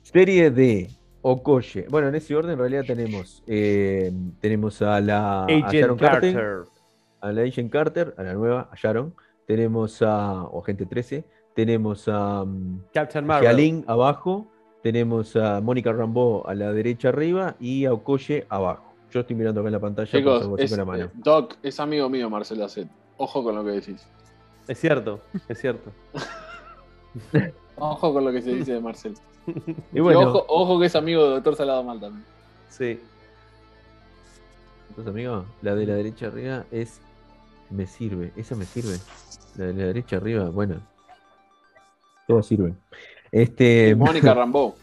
serie de Okoye. Bueno, en ese orden en realidad tenemos tenemos eh, tenemos a la a
Agent
Sharon Carter,
Carter.
a la Agent Carter, a la nueva, a Sharon. Tenemos a o Agente 13, tenemos a um,
Captain Marvel.
Abajo, tenemos a Mónica Rambeau a la derecha arriba y a Okoye abajo. Yo estoy mirando acá en la pantalla
chicos, es,
con la mano.
eh, Doc es amigo mío, Marcelo Acet. Ojo con lo que decís.
Es cierto, es cierto.
Ojo con lo que se dice de Marcel. (laughs)
Y bueno,
ojo, ojo que es amigo de Doctor Salado Mal también.
Sí.
entonces, amigo, la de la derecha arriba es me sirve, esa me sirve. La de la derecha arriba, bueno. Todas sirven. Este,
Y (laughs) Mónica Rambeau.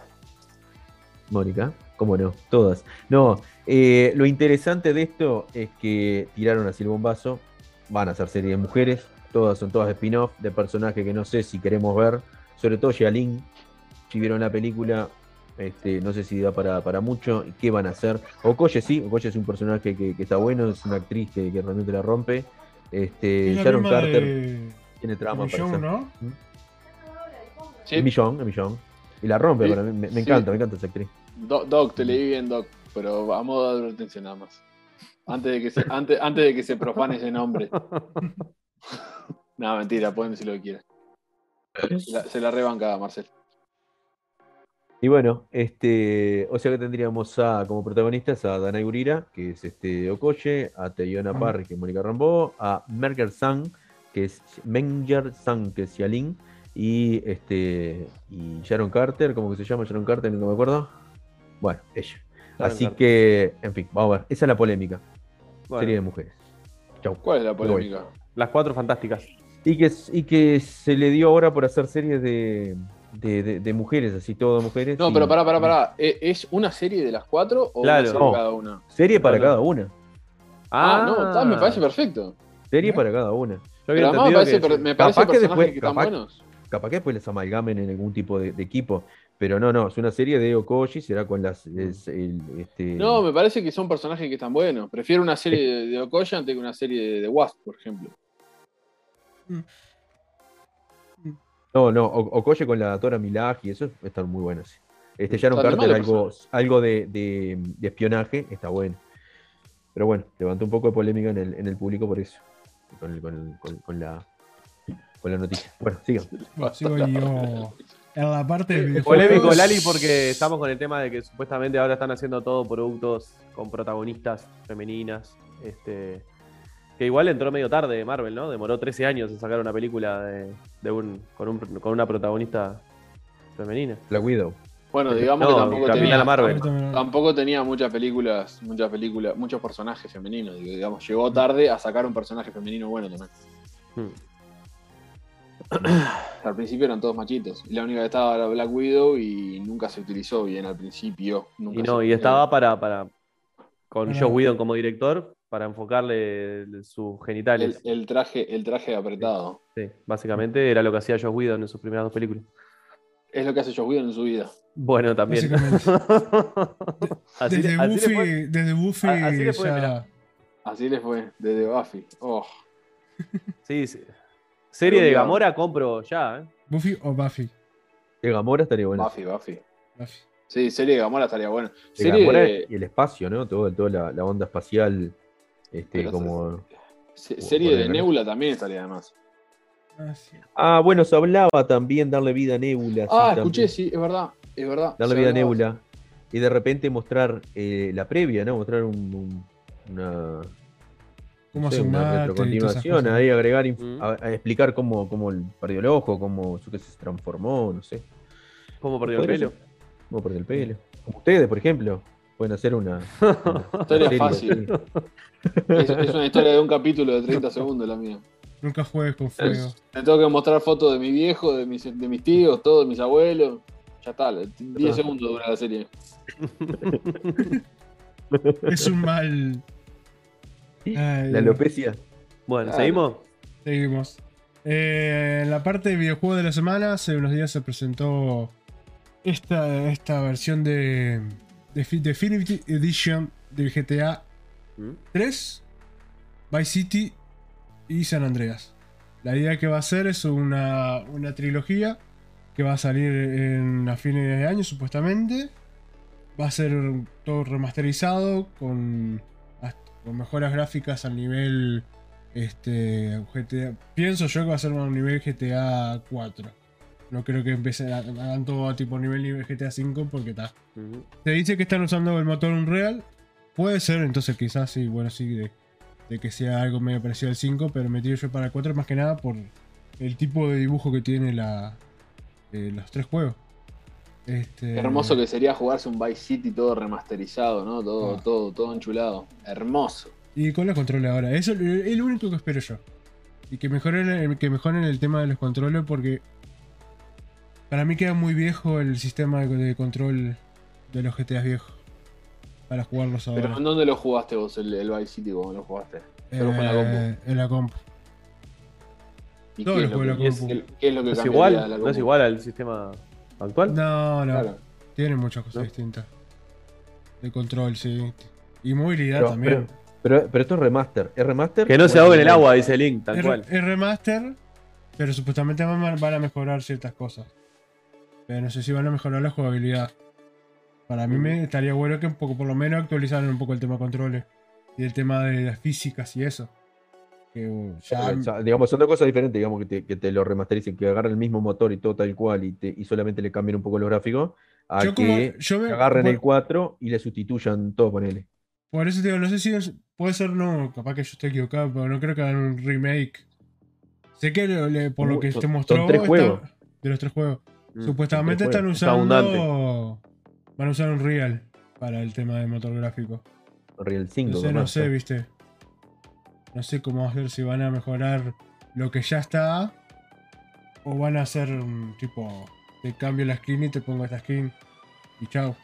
Mónica, cómo no, todas. No, eh, lo interesante de esto es que tiraron así el bombazo. Van a hacer serie de mujeres, todas son todas spin-off de personajes que no sé si queremos ver, sobre todo Xialin. Si vieron la película, este, no sé si da para, para mucho. ¿Qué van a hacer? Okoye sí, Okoye es un personaje que, que está bueno, es una actriz que, que realmente la rompe. Este,
Es
Sharon Carter
de-
tiene trama para hacer.
¿no?
Sí.
Es Millón. Y la rompe
Sí,
para mí, me, me
sí.
encanta, me encanta esa actriz.
Doc, Doc, te leí bien, Doc, pero a modo de advertencia nada más. Antes de que se, antes, antes de que se profane ese nombre. no, mentira, pueden decir lo que quieran. Se la, se la Marcel.
Y bueno, este, o sea que tendríamos a, como protagonistas a Danai Gurira, que es este Okoye, a Teyona. Parry, que es Mónica Rambeau, a Merger Sang, que es Menger Sang, que es Xialin, y este y Sharon Carter, ¿cómo que se llama Sharon Carter? No me acuerdo. Bueno, ella.
Sharon
Así
Carter.
que, en fin, vamos a ver. Esa es la polémica.
Bueno,
Serie de mujeres. Chau.
¿Cuál es la polémica?
las cuatro fantásticas.
Y que, y que se le dio ahora por hacer series de, de, de- de mujeres, así todo mujeres.
No,
y-
pero pará, pará, pará. ¿E- ¿Es una serie de las cuatro o
Claro.
una serie
No.
cada una?
Serie para cada una.
Ah, no, está, me parece perfecto.
Serie
¿Eh?
para cada una.
Pero además me parece,
que-
me parece
capaz que después-
que están
capaz-
buenos.
Capaz que después les amalgamen en algún tipo de, de equipo. Pero no, no, es una serie de Okoshi, será con las. es el- este,
No, me parece que son personajes que están buenos. Prefiero una serie de, de Okoye antes que una serie de, de Wasp, por ejemplo.
no, no, O- Okoye con la Tora Milaje y eso están muy buenos. Este Sharon Carter, algo, algo de, de- de espionaje, está bueno. Pero bueno, levantó un poco de polémica en el, en el público por eso. Con, el- con el- con- con la, con la noticia. Bueno, sigan.
Bueno, sigo yo en la parte de videojuegos.
Polémico, Lali, porque estamos con el tema de que supuestamente ahora están haciendo todo productos con protagonistas femeninas. Este, que igual entró medio tarde Marvel, ¿no? Demoró 13 años en sacar una película de, de un, con, un- con una protagonista femenina.
La Widow.
Bueno, digamos
No,
que tampoco tenía,
Marvel.
tampoco tenía muchas películas, muchas películas, muchos personajes femeninos. Digamos, llegó tarde a sacar un personaje femenino bueno también.
Hmm. (clears throat)
Al principio eran todos machitos. Y la única que estaba era Black Widow y nunca se utilizó bien al principio. Nunca
Y
se
no, y estaba para, para con Joe Whedon como director para enfocarle sus genitales.
el traje, el traje apretado.
Sí, básicamente era lo que hacía Joe Whedon en sus primeras dos películas.
Es lo que hace Joe Whedon en su vida.
Bueno, también. (laughs) así,
Desde
así
Buffy,
fue.
desde Buffy
A- así le fue,
ya-.
Así le fue, desde Buffy. Oh,
Sí, sí. Serie de. Gamora compro ya, ¿eh?
Buffy o Buffy.
El Gamora estaría bueno.
Buffy, Buffy.
Buffy.
Sí, serie de Gamora estaría buena.
El
Serie
Gamora
de,
y el espacio, ¿no? Todo, toda la, la onda espacial. Este,
Pero
como.
se- serie de
Bueno,
Nebula también estaría además.
Ah, sí.
Ah, bueno, se hablaba también darle vida a Nebula. sí,
Ah,
también.
escuché, sí, es verdad. Es verdad.
Darle vida a. Nebula. Y de repente mostrar eh, la previa, ¿no? Mostrar un, un- una,
Cómo un
una retrocontinuación, ahí agregar,
Mm.
a, a explicar cómo, cómo el perdió el ojo, cómo su que se transformó, no sé.
¿Cómo perdió el pelo?
ser. Cómo perdió el pelo. Como ustedes, por ejemplo, pueden hacer una, una (laughs)
Historia
serie
fácil. Es, es una historia de un capítulo de 30 segundos la mía.
Nunca juegues con fuego.
Me tengo que mostrar fotos de mi viejo, de mis, de mis tíos, todos, de mis abuelos. Ya está, 10 segundos dura la serie. (laughs)
Es un mal. Ay,
La alopecia.
Bueno. ¿seguimos?
Seguimos. Eh, en la parte de videojuego de la semana, hace unos días se presentó esta, esta versión de, de Fi- Definitive Edition del GTA
¿Mm?
3, Vice City y San Andreas. La idea que va a ser es una, una trilogía que va a salir en, a fines de año supuestamente. Va a ser todo remasterizado con, con mejoras gráficas al nivel este, GTA. Pienso yo que va a ser un nivel GTA 4. No creo que empiecen a- hagan todo a tipo nivel, nivel GTA 5 porque está. Se dice que están usando el motor Unreal. Puede ser, entonces quizás sí, bueno, sí, de, de que sea algo medio parecido al 5, pero metido yo para el 4 más que nada por el tipo de dibujo que tiene la, eh, los tres juegos. Este,
Qué hermoso que sería jugarse un Vice City todo remasterizado, ¿no? Todo,
Ah.
todo, todo enchulado. Hermoso.
Y con los controles ahora. Eso es el- el único que espero yo. Y que mejoren, el- que mejoren el tema de los controles porque para mí queda muy viejo el sistema de, control de los GTAs viejos. Para jugarlos ahora.
Pero ¿en dónde lo jugaste vos, el, el Vice City, cómo lo jugaste? Pero fue en la compu.
Eh, en la compu.
¿Y
Todo lo
es lo
en la
es-
compu.
el- qué es lo que
¿No es es igual al sistema actual?
No, no.
Claro.
Tiene muchas cosas
¿No?
distintas. De control, sí. Y movilidad
Pero,
también.
pero, pero- pero esto es remaster. ¿Es remaster?
Que no se ahogue en el agua, dice Link, tal
es,
cual.
es remaster, pero supuestamente van, a- van a mejorar ciertas cosas. Pero no sé si van a mejorar la jugabilidad. Para mí me estaría bueno que un poco, por lo menos actualizaran un poco el tema de controles y el tema de las físicas y eso. Que ya,
O sea, digamos, son dos cosas diferentes, digamos, que te, que te lo remastericen, que agarren el mismo motor y todo tal cual y, te- y solamente le cambien un poco los gráficos, a
yo como-
que
yo me-
agarren
por,
el 4 y le sustituyan todo con él.
por eso te digo, no sé si es- puede ser, no, capaz que yo estoy equivocado, pero no creo que hagan un remake. Sé que le- le- por lo que
Son-
te
son
mostró está- de los tres juegos.
Mm.
Supuestamente
tres
están.
Está
usando. Van a usar un Real para el tema de motor gráfico.
Real 5.
No sé, no sé, viste. No sé cómo va a ser si van a mejorar lo que ya está. O van a hacer un tipo. Te cambio la skin y te pongo esta skin. Y chao.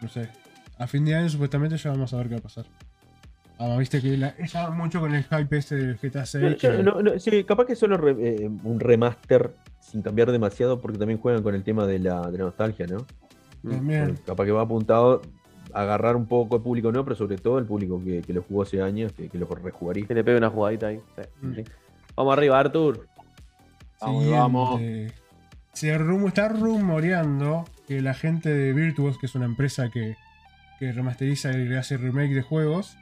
No sé. A fin de año supuestamente ya vamos a ver qué va a pasar. Ah, viste que la, estaba mucho con el hype este del GTA 6.
Yo- yo-
que-
no, no, sí, capaz que solo re- eh, un remaster sin cambiar demasiado, porque también juegan con el tema de la, de la nostalgia, ¿no?
También.
Capaz que va apuntado agarrar un poco el público, ¿no? Pero sobre todo el público que, que lo jugó hace años, que, que lo rejugaría.
Que le pegue una jugadita ahí. Sí.
Mm.
Sí.
Vamos arriba, Artur.
Vamos, vamos.
Se rumo- está rumoreando que la gente de Virtuos, que es una empresa que, que remasteriza y le hace remake de juegos,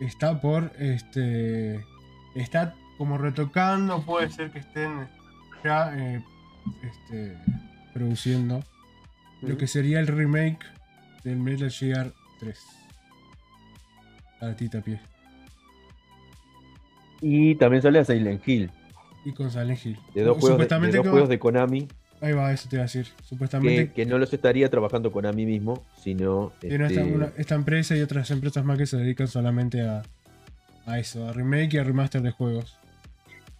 está por este. Está como retocando, puede ser que estén ya eh, este, produciendo lo que sería el remake del Metal Gear 3. Para ti, pie.
Y también sale a Silent Hill,
Y con Silent Hill.
de dos, juegos de, de dos juegos de Konami,
Ahí va, eso te iba a decir. Supuestamente
que, que no los estaría trabajando Konami mismo, sino...
Tiene
este,
esta, una- esta empresa y otras empresas más que se dedican solamente a, a eso, a remake y a remaster de juegos.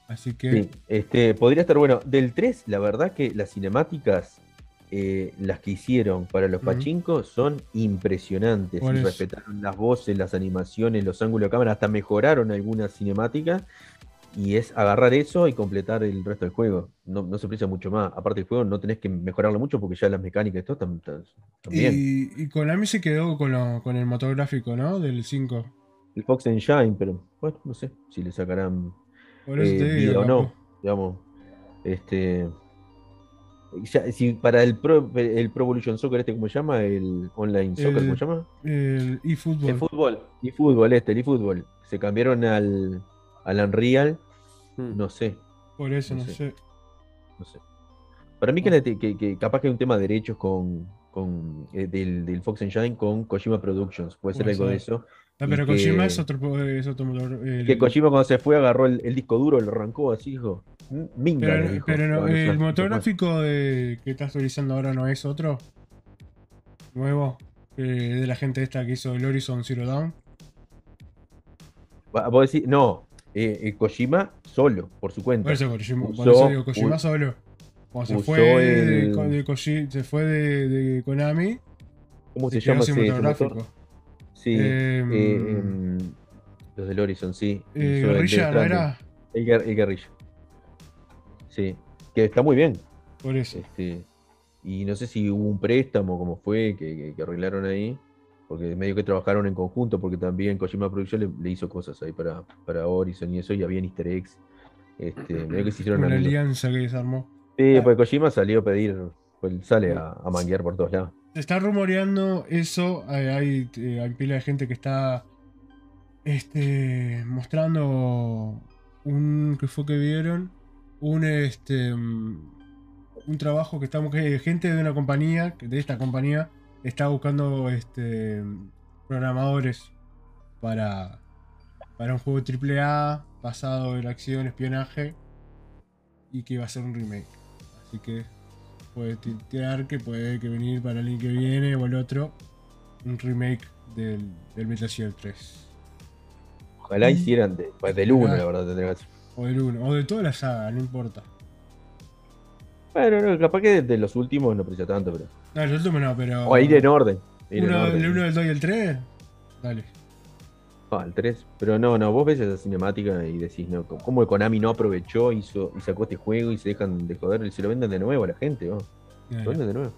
Así que
Sí, este, podría estar bueno. Del 3, la verdad que las cinemáticas, eh, las que hicieron para los pachincos, son impresionantes. Y respetaron las voces, las animaciones, los ángulos de cámara, hasta mejoraron algunas cinemáticas. Y es agarrar eso y completar el resto del juego. No, no se aprecia mucho más. Aparte del juego no tenés que mejorarlo mucho porque ya las mecánicas y todo están, están- están bien.
y, y Konami se quedó con, lo- con el motor gráfico, ¿no? Del 5.
El Fox Engine, pero bueno, no sé si le sacarán eh, o no, digamos. Este, ya, si para el Pro, el Pro Evolution Soccer, este, ¿cómo se llama? El Online Soccer,
El-
¿cómo se llama?
El eFootball.
fútbol.
Y fútbol, este, el eFootball. Se cambiaron al, al Unreal,
Mm.
no sé,
Por eso,
no
no
sé.
sé.
no sé. Para mí que, que- que capaz que hay un tema de derechos con, con eh, del, del Fox Engine con Kojima Productions, puede ser algo de eso.
No,
y
pero
que-
Kojima es otro, es otro motor. el-
Que Kojima cuando se fue agarró el, el disco duro, lo arrancó así, dijo, "Mm, minga,
pero
dijo,
pero no,
"No, no
el
seas-
motor gráfico de, que está actualizando ahora no es otro. Nuevo. que de la gente esta que hizo el Horizon Zero Dawn.
Vos decís, no, eh, eh, Kojima solo, por su cuenta.
Por eso, Kojima, por
Usó-
eso digo, Kojima solo. Cuando se fue, de,
el-
Ko- de Koji- se fue de, de Konami,
¿Cómo se,
se
llama ese,
motor gráfico.
Sí,
Em,
eh, em, los del Horizon, sí.
eh,
el
Guerrilla, ¿no era?
El, el guerrilla. Sí, que está muy bien.
Por eso.
Este, y no sé si hubo un préstamo, como fue, que, que- que arreglaron ahí. Porque medio que trabajaron en conjunto, porque también Kojima Productions le, le hizo cosas ahí para, para Horizon y eso, y había easter eggs. Este, medio que se hicieron
Una
amigos.
alianza que desarmó.
Sí,
Ah.
porque Kojima salió a pedir, pues sale a, a manguear por todos lados.
Se está rumoreando eso. Hay, hay, eh, hay pila de gente que está este, mostrando un. que fue que vieron? Un este. Un trabajo que estamos. que gente de una compañía, de esta compañía, está buscando este. programadores para. para un juego AAA basado en acción, espionaje. Y que va a ser un remake. Así que puede tirar que puede que venir para el año que viene o el otro un remake del, del Metal Gear 3
Ojalá
Y-
hicieran de, pues del 1,
Ah.
la verdad, tendría que ser.
O del 1 o de toda la saga, no importa.
Bueno, no, capaz que de, los últimos no aprecia tanto, pero.
No, el último no, pero.
O ir en orden. ir en
uno,
orden.
el 1, el 2 y el 3. Dale.
Ah, el 3. Pero no, no, vos ves esa cinemática y decís, no, ¿cómo el Konami no aprovechó hizo, y sacó este juego y se dejan de joder y se lo venden de nuevo a la gente? vos.
Dale.
Lo venden de nuevo.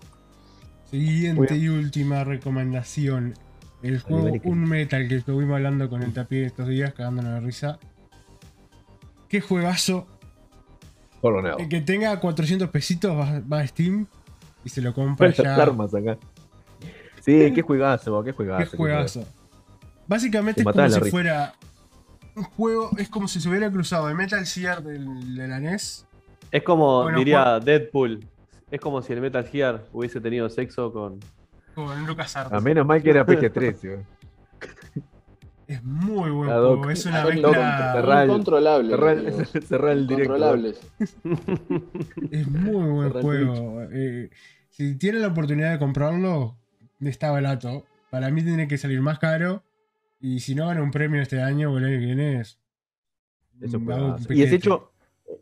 Siguiente y última recomendación. El juego Un Metal que estuvimos hablando con el tapié estos días, cagándonos de risa. Qué juegazo.
Por lo nuevo.
El que tenga 400 pesitos va, va a Steam y se lo compra (laughs) ya.
armas acá. Sí, qué juegazo, qué juegazo.
Qué juegazo. Básicamente
Te
es como si
risa.
fuera un juego, es como si se hubiera cruzado el Metal Gear del, de la NES.
Es como,
Bueno,
diría Deadpool. Es como si el Metal Gear hubiese tenido sexo con.
Con Lucas
A menos mal que era PG-13.
Es muy buen
La
juego,
doc.
es una mezcla.
Incontrolable.
Cerrar el, (laughs) cerrar el directo. (laughs)
Es muy buen juego. Eh, si tienen la oportunidad de comprarlo, está barato. Para mí tiene que salir más caro. Y si no gana un premio este año o el año que viene, es.
Un. Y es hecho,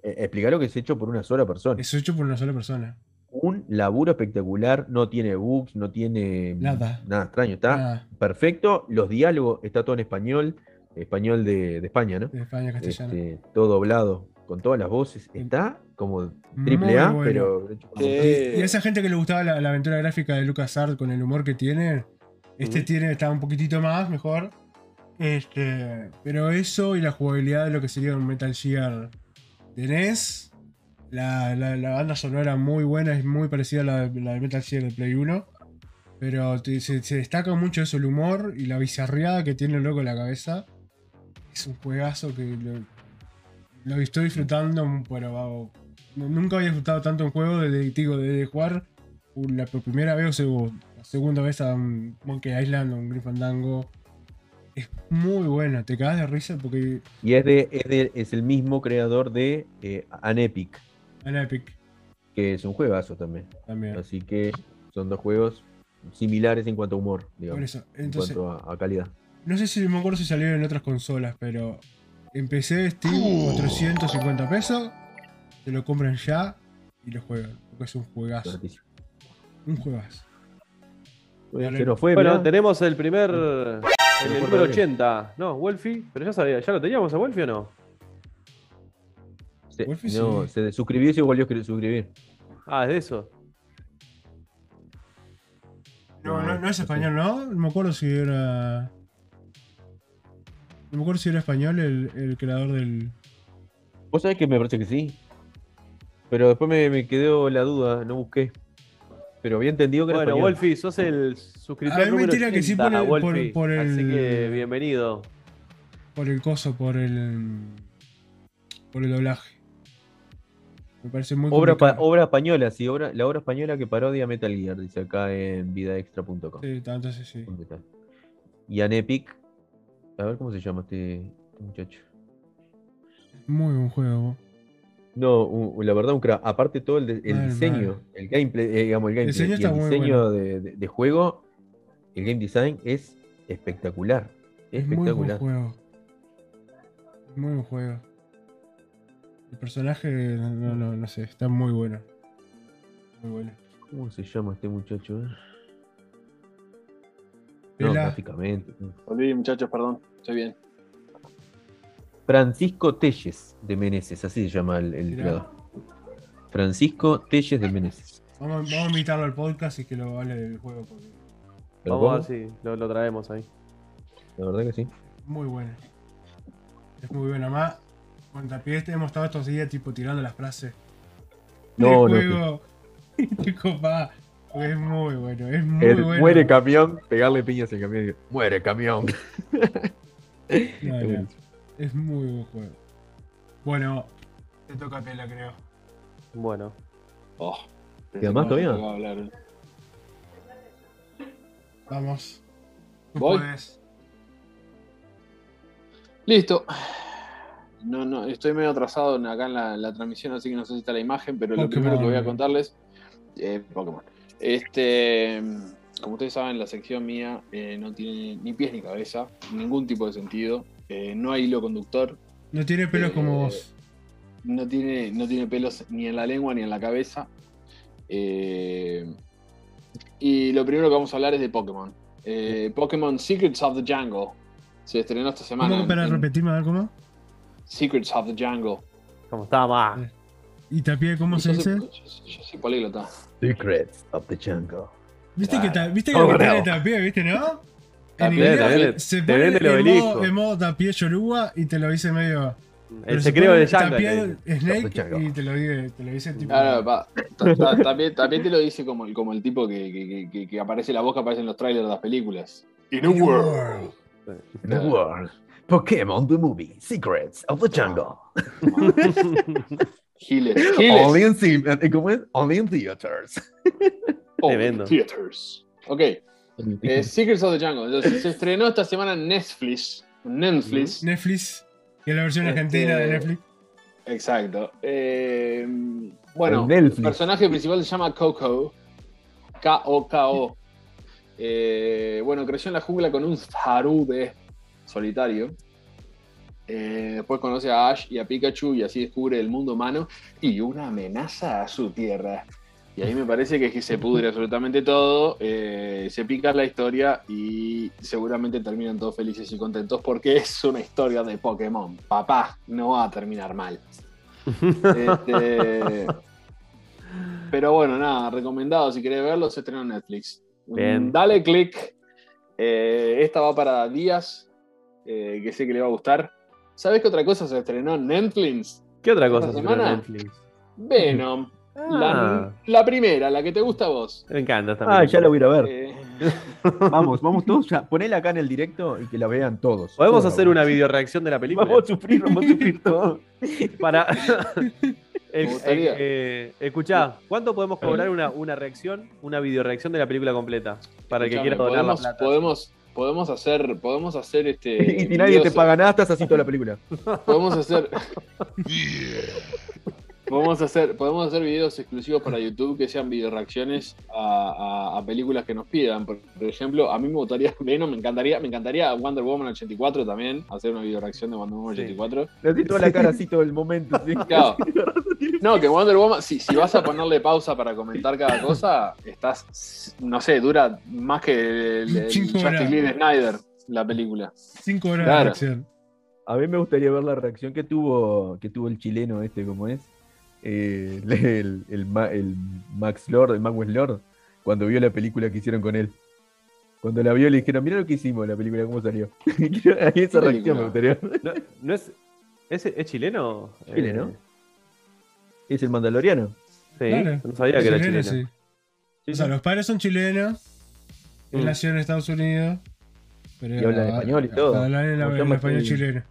eh, explicarlo que es hecho por una sola persona.
Es hecho por una sola persona.
Un laburo espectacular, no tiene bugs, no tiene
Nada.
nada extraño, está perfecto. Los diálogos, está todo en español, español de, de España, ¿no?
de España castellano.
Este, todo doblado, con todas las voces. Está como triple A,
bueno.
pero
Sí.
Y, y a esa gente que le gustaba la, la aventura gráfica de LucasArts con el humor que tiene, este tiene, está un poquitito más, mejor. Este, pero eso y la jugabilidad de lo que sería un Metal Gear de NES. La, la- banda sonora muy buena, es muy parecida a la, la de Metal Gear de Play 1. Pero se, destaca mucho eso, el humor y la bizarreada que tiene el loco en la cabeza. Es un juegazo que lo, estoy disfrutando, pero wow, no- nunca había disfrutado tanto un juego desde, digo, desde jugar la primera vez o la segunda vez a un Monkey Island o un Fandango. Es muy bueno, te cagas de risa porque
Y es, de, es, de- es el mismo creador de eh, An Epic,
en Epic
que es un juegazo también.
también.
Así que son dos juegos similares en cuanto a humor, digamos,
Por eso,
en cuanto a, a calidad.
no sé si me acuerdo si salieron en otras consolas, pero empecé Steam 450 pesos, te lo compran ya y lo juegan, porque es un juegazo, un juegazo.
Se nos fue,
Bueno,
mirá.
tenemos el primer. El,
fue
número
Rodríguez.
80. No, Wolfie. Pero ya sabía, ¿ya lo teníamos a Wolfie o no?
Se,
Wolfie
no,
sí.
se suscribió y se volvió a suscribir.
Ah, es de eso.
No,
No,
no, es español, ¿no? No me acuerdo si era. No me acuerdo si era español el, el creador del.
Vos sabés que me parece que sí. Pero después me, me quedó la duda, no busqué. Pero había entendido que era
Bueno,
español.
Wolfie, sos el suscriptor
A mí me
número
tira que sí
80,
por el- por-
Wolfie.
por el-
Así que bienvenido.
por el coso, por el. por el doblaje. Me parece muy
Obra, pa- obra española, sí, obra, la obra española que parodia Metal Gear, dice acá en vidaextra.com.
Sí, entonces sí.
¿Dónde está? Y an Epic. A ver cómo se llama este, este muchacho.
Muy buen juego.
No, un- la verdad, un crack. Aparte todo el, de- el
Mal,
diseño,
mal.
el gameplay, eh, digamos, el gameplay
diseño
y
está
el diseño de, de- de juego, el game design es espectacular.
Es muy buen
Espectacular.
juego. Muy buen juego. El personaje, no, no, no, no sé, está muy bueno. Muy bueno.
¿Cómo se llama este muchacho? eh? No,
Pela,
gráficamente.
Volví, muchachos, perdón. Estoy bien.
Francisco Telles de Meneses, así se llama el, el creador. Francisco Telles de Meneses.
vamos, vamos a invitarlo al podcast y que lo hable del juego. Porque
¿Pero
Vamos a
cómo?
ver si lo, lo traemos ahí.
La verdad que sí.
muy bueno. Es muy bueno. Además, Montapié hemos estado estos días tipo tirando las frases.
No, no,
juego. Copa, (laughs) Es muy bueno. Es muy
El
bueno.
muere camión, pegarle piñas al camión y decir, muere camión. (laughs)
No, no, Es muy buen juego. Bueno, te toca a Pela, creo.
Bueno.
Oh,
¿Queda más todavía?
Vamos. Tú
Voy.
puedes.
Listo. No, no, estoy medio atrasado acá en la, la transmisión, así que no sé si está la imagen, pero lo primero que voy a contarles. eh, Pokémon. Este. Como ustedes saben, la sección mía eh, no tiene ni pies ni cabeza, ningún tipo de sentido. eh, no hay hilo conductor,
No tiene pelos
Eh,
como vos.
no tiene, no tiene pelos ni en la lengua ni en la cabeza. Y lo primero que vamos a hablar es de Pokémon. Pokémon Secrets of the Jungle. Se estrenó esta semana.
¿Cómo? Para
en
repetirme, a ver cómo.
Secrets of the Jungle.
¿Cómo está más?
¿Y Tapié cómo se
yo,
dice?
yo- yo soy políglota.
Secrets of the Jungle.
¿Viste que, ta- ¿viste que lo que tiene Tapié, viste, no? En
Tapié,
inglés
Tapié,
se pone en modo, en modo Tapié Yoruba y te lo dice medio.
El
se
secreto de Jungle. dice.
Snake y te lo, dice, te lo dice tipo.
Claro, pa, también, también te lo dice como, el- como el tipo que, que- que- aparece la voz que aparece en los trailers de las películas. In a
"In a
world.
World".
The. Pokémon the movie. Secrets of the Jungle. (laughs)
Giles.
Only
Giles.
in, cin- eh, ¿cómo es? Only in theaters.
Oh,
Tremendo.
Theaters. Ok. eh, Secrets of the Jungle. Entonces, se estrenó esta semana en Netflix. Netflix.
Netflix, que es la versión
Este-
argentina de Netflix.
Exacto. Eh, bueno,
En Netflix.
el personaje principal se llama Coco. K-O-K-O. Eh, bueno, creció en la jungla con un Harude solitario. Eh, después conoce a Ash y a Pikachu y así descubre el mundo humano y una amenaza a su tierra. Y ahí me parece que, es que se pudre absolutamente todo, eh, se pica la historia y seguramente terminan todos felices y contentos porque es una historia de Pokémon. Papá, no va a terminar mal. Este, (laughs) pero bueno, nada, recomendado. Si querés verlo, se estrena en Netflix.
Bien.
Dale click. Eh, esta va para Díaz, eh, que sé que le va a gustar. ¿Sabes qué otra cosa se estrenó en Netflix?
¿Qué otra cosa
¿Esta
se estrenó en
semana?
Netflix?
Venom.
Ah,
La, la primera, la que te gusta a vos.
me encanta esta
Ah, ya la voy a ir a ver.
Eh, (laughs)
Vamos, vamos todos. Ya. Ponela acá en el directo y que la vean todos.
¿Podemos
Todos.
hacer una video reacción de la película?
Vamos a sufrir, vamos a sufrir (laughs) todo.
Para. (laughs) Eh,
Me gustaría.
eh, escuchá, ¿cuánto podemos cobrar una, una reacción, una video reacción de la película completa? Para el que quiera donar la plata.
podemos, podemos hacer, podemos hacer este. (laughs)
y si nadie te paga nada, estás así toda la película.
Podemos hacer. (laughs) Podemos hacer, podemos hacer videos exclusivos para YouTube que sean video reacciones a, a- a películas que nos pidan. Por, por ejemplo, a mí me gustaría (laughs) Venom, me encantaría, me encantaría Wonder Woman 84 también, hacer una video reacción de Wonder Woman
Sí.
84.
Así toda la cara así todo el momento. ¿sí? (laughs)
Claro. No, que Wonder Woman, si, si vas a ponerle pausa para comentar cada cosa, estás, no sé, dura más que el, el. Justice League de Snyder, la película.
Cinco horas
Claro.
de acción.
A mí me gustaría ver la reacción que tuvo, que tuvo el chileno este, como es. Eh, (laughs) el, el Ma- el Max Lord, el Max Lord, cuando vio la película que hicieron con él. Cuando la vio le dijeron, mira lo que hicimos, la película, cómo salió. (laughs) Ahí esa
¿Qué
reacción me gustaría.
¿No, no es, es, es chileno?
Chileno.
Eh,
Es el mandaloriano.
sí,
Claro.
no sabía que era
Chileno,
chileno.
sí.
Sí,
O sea, los padres son chilenos. Él
Mm.
nació en Estados Unidos. Pero
Y hablan español y todo.
Hablan en, la- español
el-
chileno.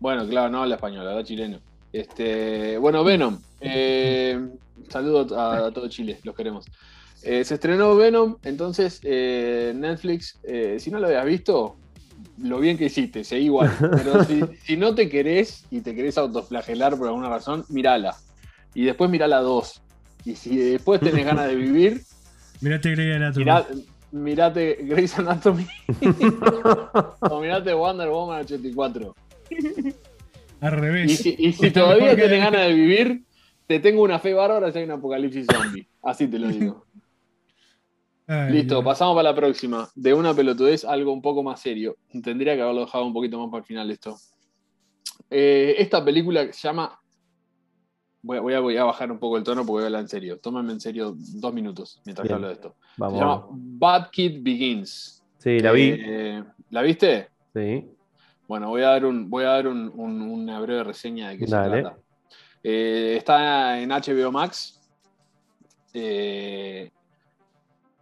Bueno, claro, no habla español, habla chileno. Este, bueno, Venom. Eh, saludo a, a todo Chile, los queremos. Eh, se estrenó Venom, entonces eh, Netflix, si no lo habías visto, lo bien que hiciste, seguí igual. Pero (laughs) si, si no te querés y te querés autoflagelar por alguna razón, mírala. Y después mirala dos. Y si después tenés ganas de vivir, (laughs)
Mirate Grey Anatomy.
mirá- mirate Grey's Anatomy (laughs) o mirate Wonder Woman 84.
Al revés.
Y si, y si todavía tenés ganas de vivir, te tengo una fe bárbara si hay un apocalipsis zombie. Así te lo digo. (laughs)
Ay,
Listo,
Dios.
pasamos para la próxima. De una pelotudez, algo un poco más serio. Tendría que haberlo dejado un poquito más para el final esto. Eh, esta película se llama. Voy a, voy, a, voy a bajar un poco el tono porque voy a hablar en serio. Tómenme en serio dos minutos mientras
Bien.
hablo de esto.
Vamos.
Se llama Bad Kid Begins.
Sí, la vi.
Eh, ¿La viste?
Sí.
Bueno, voy a dar, un, voy a dar un- un- una breve reseña de qué
Dale.
se trata. Eh, está en HBO Max. Eh,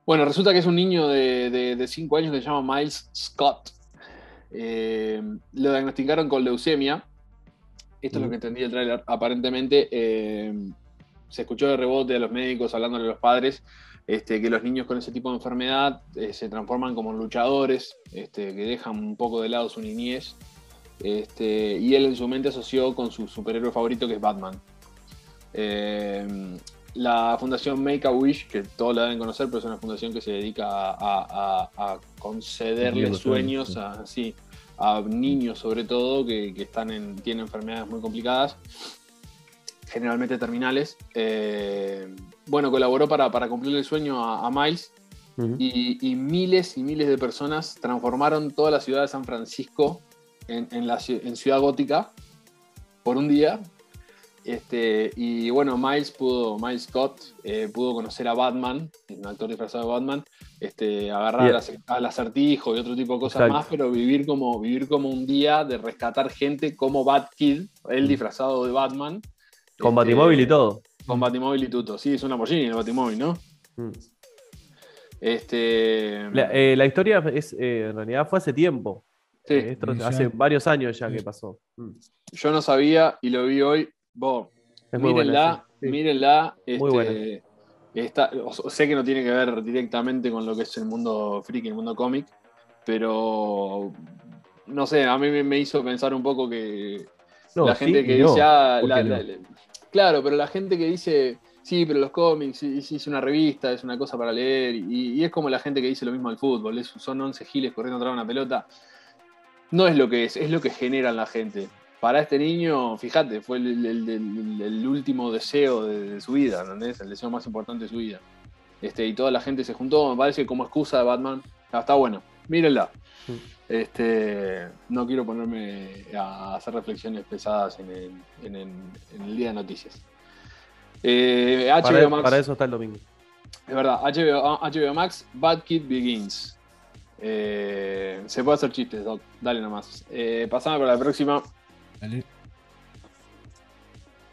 bueno, resulta que es un niño de 5 años que se llama Miles Scott. Eh, lo diagnosticaron con leucemia. Esto es lo que entendí del tráiler. Aparentemente eh, se escuchó de rebote a los médicos hablándole a los padres este, que los niños con ese tipo de enfermedad eh, se transforman como luchadores, este, que dejan un poco de lado su niñez. Este, y él en su mente asoció con su superhéroe favorito que es Batman. Eh, la fundación Make a Wish, que todos la deben conocer, pero es una fundación que se dedica a, a- concederle sueños a, sí, a niños sobre todo que, que están en, tienen enfermedades muy complicadas, generalmente terminales. Eh, bueno, colaboró para, para cumplir el sueño a, Miles y miles y miles de personas transformaron toda la ciudad de San Francisco en, en la, ci- en ciudad gótica por un día. Este, y bueno, Miles pudo, Miles Scott eh, pudo conocer a Batman, un actor disfrazado de Batman, este, agarrar
Bien.
al ace- al acertijo y otro tipo de cosas
Exacto.
más, pero vivir como, vivir como un día de rescatar gente como Batkid, él disfrazado de Batman.
Con
Este,
Batimóvil y todo.
Con Batimóvil y tuto. Sí, es una Lamborghini el Batimóvil, ¿no?
Mm.
Este.
La, eh, la historia es, eh, en realidad fue hace tiempo.
Sí,
esto hace varios años ya que pasó. Mm.
yo no sabía y lo vi hoy. Vos,
Es muy
mírenla,
buena. sí. Muy
este,
buena.
o- sé que no tiene que ver directamente con lo que es el mundo friki, el mundo cómic, pero no sé, a mí me- hizo pensar un poco que
No,
la gente
sí
que
no.
dice, ah,
¿Por
la-
qué no?
la- la- claro, pero la gente que dice, sí, pero los cómics, es una revista, es una cosa para leer, y, y es como la gente que dice lo mismo al fútbol, es- son 11 giles corriendo atrás de una pelota. No es lo que es, es lo que generan la gente. Para este niño, fíjate, fue el, el- el- el último deseo de, de su vida, ¿entendés? El deseo más importante de su vida. Este, y toda la gente se juntó, me parece, como excusa de Batman. Ah, está bueno, mírenla.
Mm.
Este, no quiero ponerme a hacer reflexiones pesadas en el, en el- en el día de noticias. Eh, HBO
Para,
Max,
para eso está el domingo.
es verdad, HBO, HBO Max, Bad Kid Begins. Eh, se puede hacer chistes, Doc. Dale nomás. Eh, pasame para la próxima.
Dale.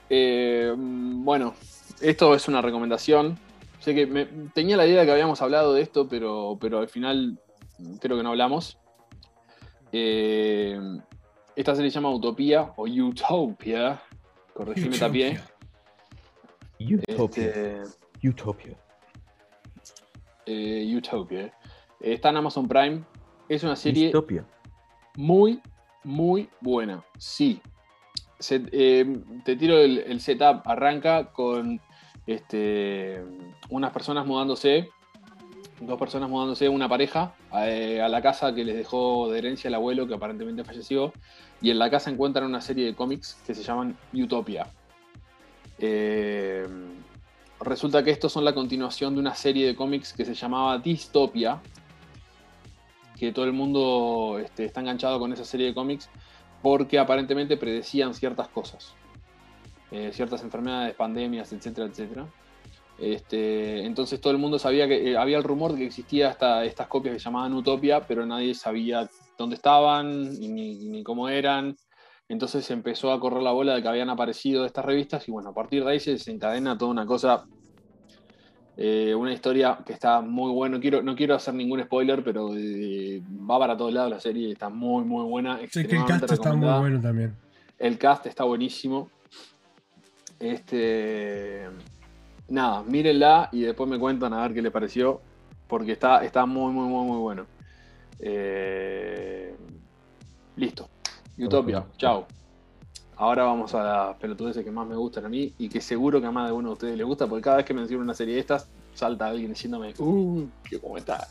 Eh, mm, bueno, esto es una recomendación. Sé que me- tenía la idea de que habíamos hablado de esto, pero, pero al final creo que no hablamos. Eh, esta serie se llama Utopía o Utopia. Corregime Tapié.
Utopia.
Este,
Utopia.
eh, Utopia. Está en Amazon Prime. Es una serie
Distopia.
muy, muy buena. Sí. Se- eh, te tiro el, el setup. Arranca con este, unas personas mudándose, dos personas mudándose, una pareja, eh, a la casa que les dejó de herencia el abuelo que aparentemente falleció. Y en la casa encuentran una serie de cómics que se llaman Utopia. Eh, resulta que estos son la continuación de una serie de cómics que se llamaba Distopia, que todo el mundo este, está enganchado con esa serie de cómics porque aparentemente predecían ciertas cosas, eh, ciertas enfermedades, pandemias, etcétera, etcétera. Este, entonces todo el mundo sabía que eh, había el rumor de que existía esta- estas copias que llamaban Utopia, pero nadie sabía dónde estaban ni, ni cómo eran. Entonces empezó a correr la bola de que habían aparecido estas revistas y bueno, a partir de ahí se desencadena toda una cosa eh, una historia que está muy buena. No quiero, no quiero hacer ningún spoiler, pero eh, va para todos lados la serie. Está muy, muy buena.
Sé que el cast está muy bueno también.
El cast está buenísimo. Este. Nada, mírenla y después me cuentan a ver qué les pareció. Porque está, está muy, muy, muy, muy bueno. Eh, listo. Utopia, chao. Ahora vamos a las pelotudeces que más me gustan a mí y que seguro que a más de uno de ustedes les gusta, porque cada vez que menciono una serie de estas, salta alguien diciéndome, ¡Uh! ¡Qué cómo está!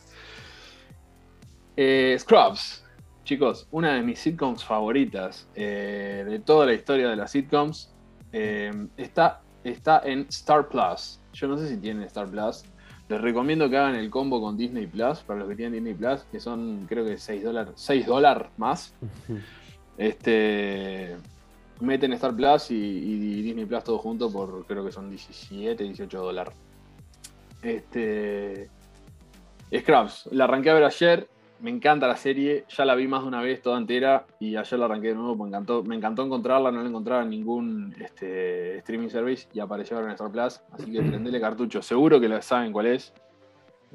Eh, Scrubs. Chicos, una de mis sitcoms favoritas eh, de toda la historia de las sitcoms eh, está, está en Star Plus. Yo no sé si tienen Star Plus. Les recomiendo que hagan el combo con Disney Plus, para los que tienen Disney Plus, que son creo que 6 dólares 6 dólares más. (laughs) Este, meten Star Plus y, Disney Plus todo junto por creo que son 17, 18 dólares. Este, Scrubs, la arranqué a ver ayer, me encanta la serie, ya la vi más de una vez toda entera y ayer la arranqué de nuevo, me encantó, me encantó encontrarla, no la encontraba en ningún este, streaming service y apareció ahora en Star Plus, así que prendele cartucho, seguro que la saben cuál es.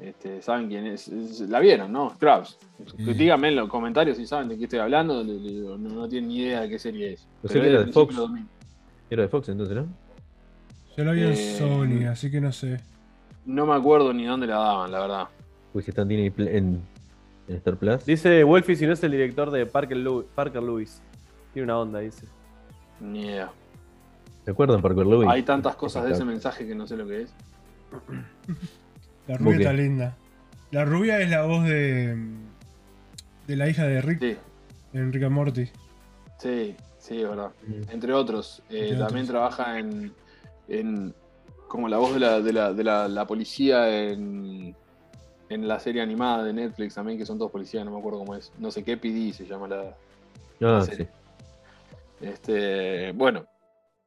Este, saben quién es, Es- la vieron, ¿no? Scrubs.
Sí.
Díganme en los comentarios si saben de qué estoy hablando, no, no tienen ni idea de qué serie es.
Era de Fox.
principio de 2000.
Era de Fox entonces, ¿no?
Yo lo vi en
Eh,
Sony, así que no sé.
No me acuerdo ni dónde la daban, la verdad.
Pues está en, Disney en, en Star Plus.
Dice Wolfie si no es el director de Parker, Lew- Parker Lewis. Tiene una onda, dice.
Ni idea.
¿Recuerdan Parker Lewis?
Hay tantas cosas de ese mensaje que no sé lo que es. (laughs)
La rubia está linda. La rubia es la voz de. de la hija de Rick
Sí,
en Rick and Morty.
sí, sí, es verdad.
Mm.
Entre otros, eh,
Entre
también
otros.
trabaja en, en como la voz de la, de la, de la, la policía en, en la serie animada de Netflix también, que son todos policías, no me acuerdo cómo es. No sé qué PD se llama la.
Ah,
sí. Este, bueno,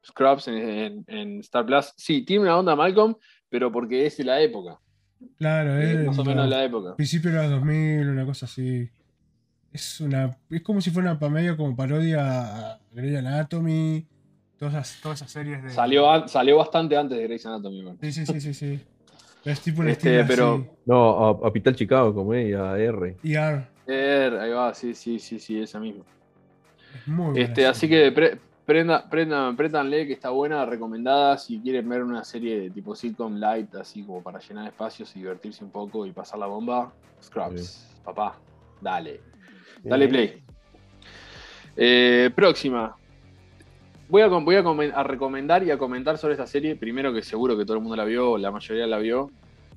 Scrubs en, en- en Star Plus. Sí, tiene una onda Malcolm, pero porque es de la época.
Claro,
es más o menos de la época.
principio de los 2000, una cosa así. Es una es como si fuera pa- medio como parodia a Grey Anatomy, todas esas, todas esas series de
Salió, salió bastante antes de Grey's Anatomy. bueno.
Sí, sí, sí, sí, sí. (laughs) Es tipo un
Este,
estilo
pero-
así.
No, a, a Pital Chicago, como es, a R.
ER,
Er, ahí va, sí, sí, sí, sí, esa misma.
es muy buena
Este, así
serie.
que pre- prenda, prenda, préndanle que está buena, recomendada si quieren ver una serie de tipo sitcom light, así como para llenar espacios y divertirse un poco y pasar la bomba. Scrubs, papá, dale. Dale play. Eh, próxima. Voy, a, voy a, a recomendar y a comentar sobre esta serie. Primero que seguro que todo el mundo la vio, la mayoría la vio.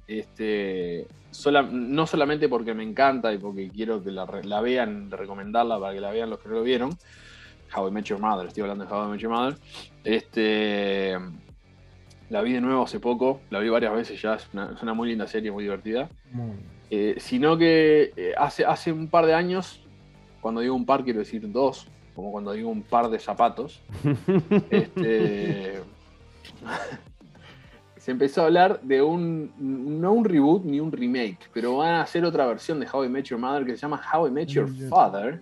Este, sola- no solamente porque me encanta y porque quiero que la vean, recomendarla para que la vean los que no lo vieron. How I Met Your Mother, estoy hablando de How I Met Your Mother. Este, la vi de nuevo hace poco, la vi varias veces ya, es una, es una muy linda serie, muy divertida.
Muy.
Eh, sino que eh, hace, hace un par de años, cuando digo un par quiero decir dos, como cuando digo un par de zapatos, (laughs) este, se empezó a hablar de un, no un reboot ni un remake, pero van a hacer otra versión de How I Met Your Mother que se llama How I Met Your. Father,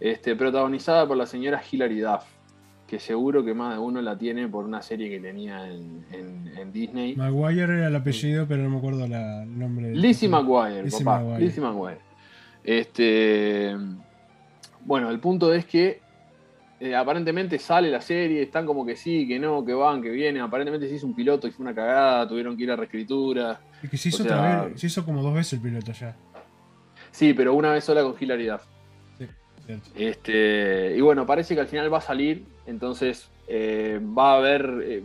este, protagonizada por la señora Hilary Duff, que seguro que más de uno la tiene por una serie que tenía en, en- en Disney.
Maguire era el apellido, pero no me acuerdo la- el nombre.
Lizzie McGuire,
Lizzie
papá.
McGuire.
Lizzie McGuire. Este, bueno, el punto es que eh, aparentemente sale la serie, están como que sí, que no, que van, que vienen. Aparentemente se hizo un piloto y fue una cagada, tuvieron que ir a reescritura.
Y que se hizo
o sea-
otra vez, se hizo como dos veces el piloto ya.
Sí, pero una vez sola con Hilary Duff. Este, y bueno, parece que al final va a salir, entonces eh, va a haber eh,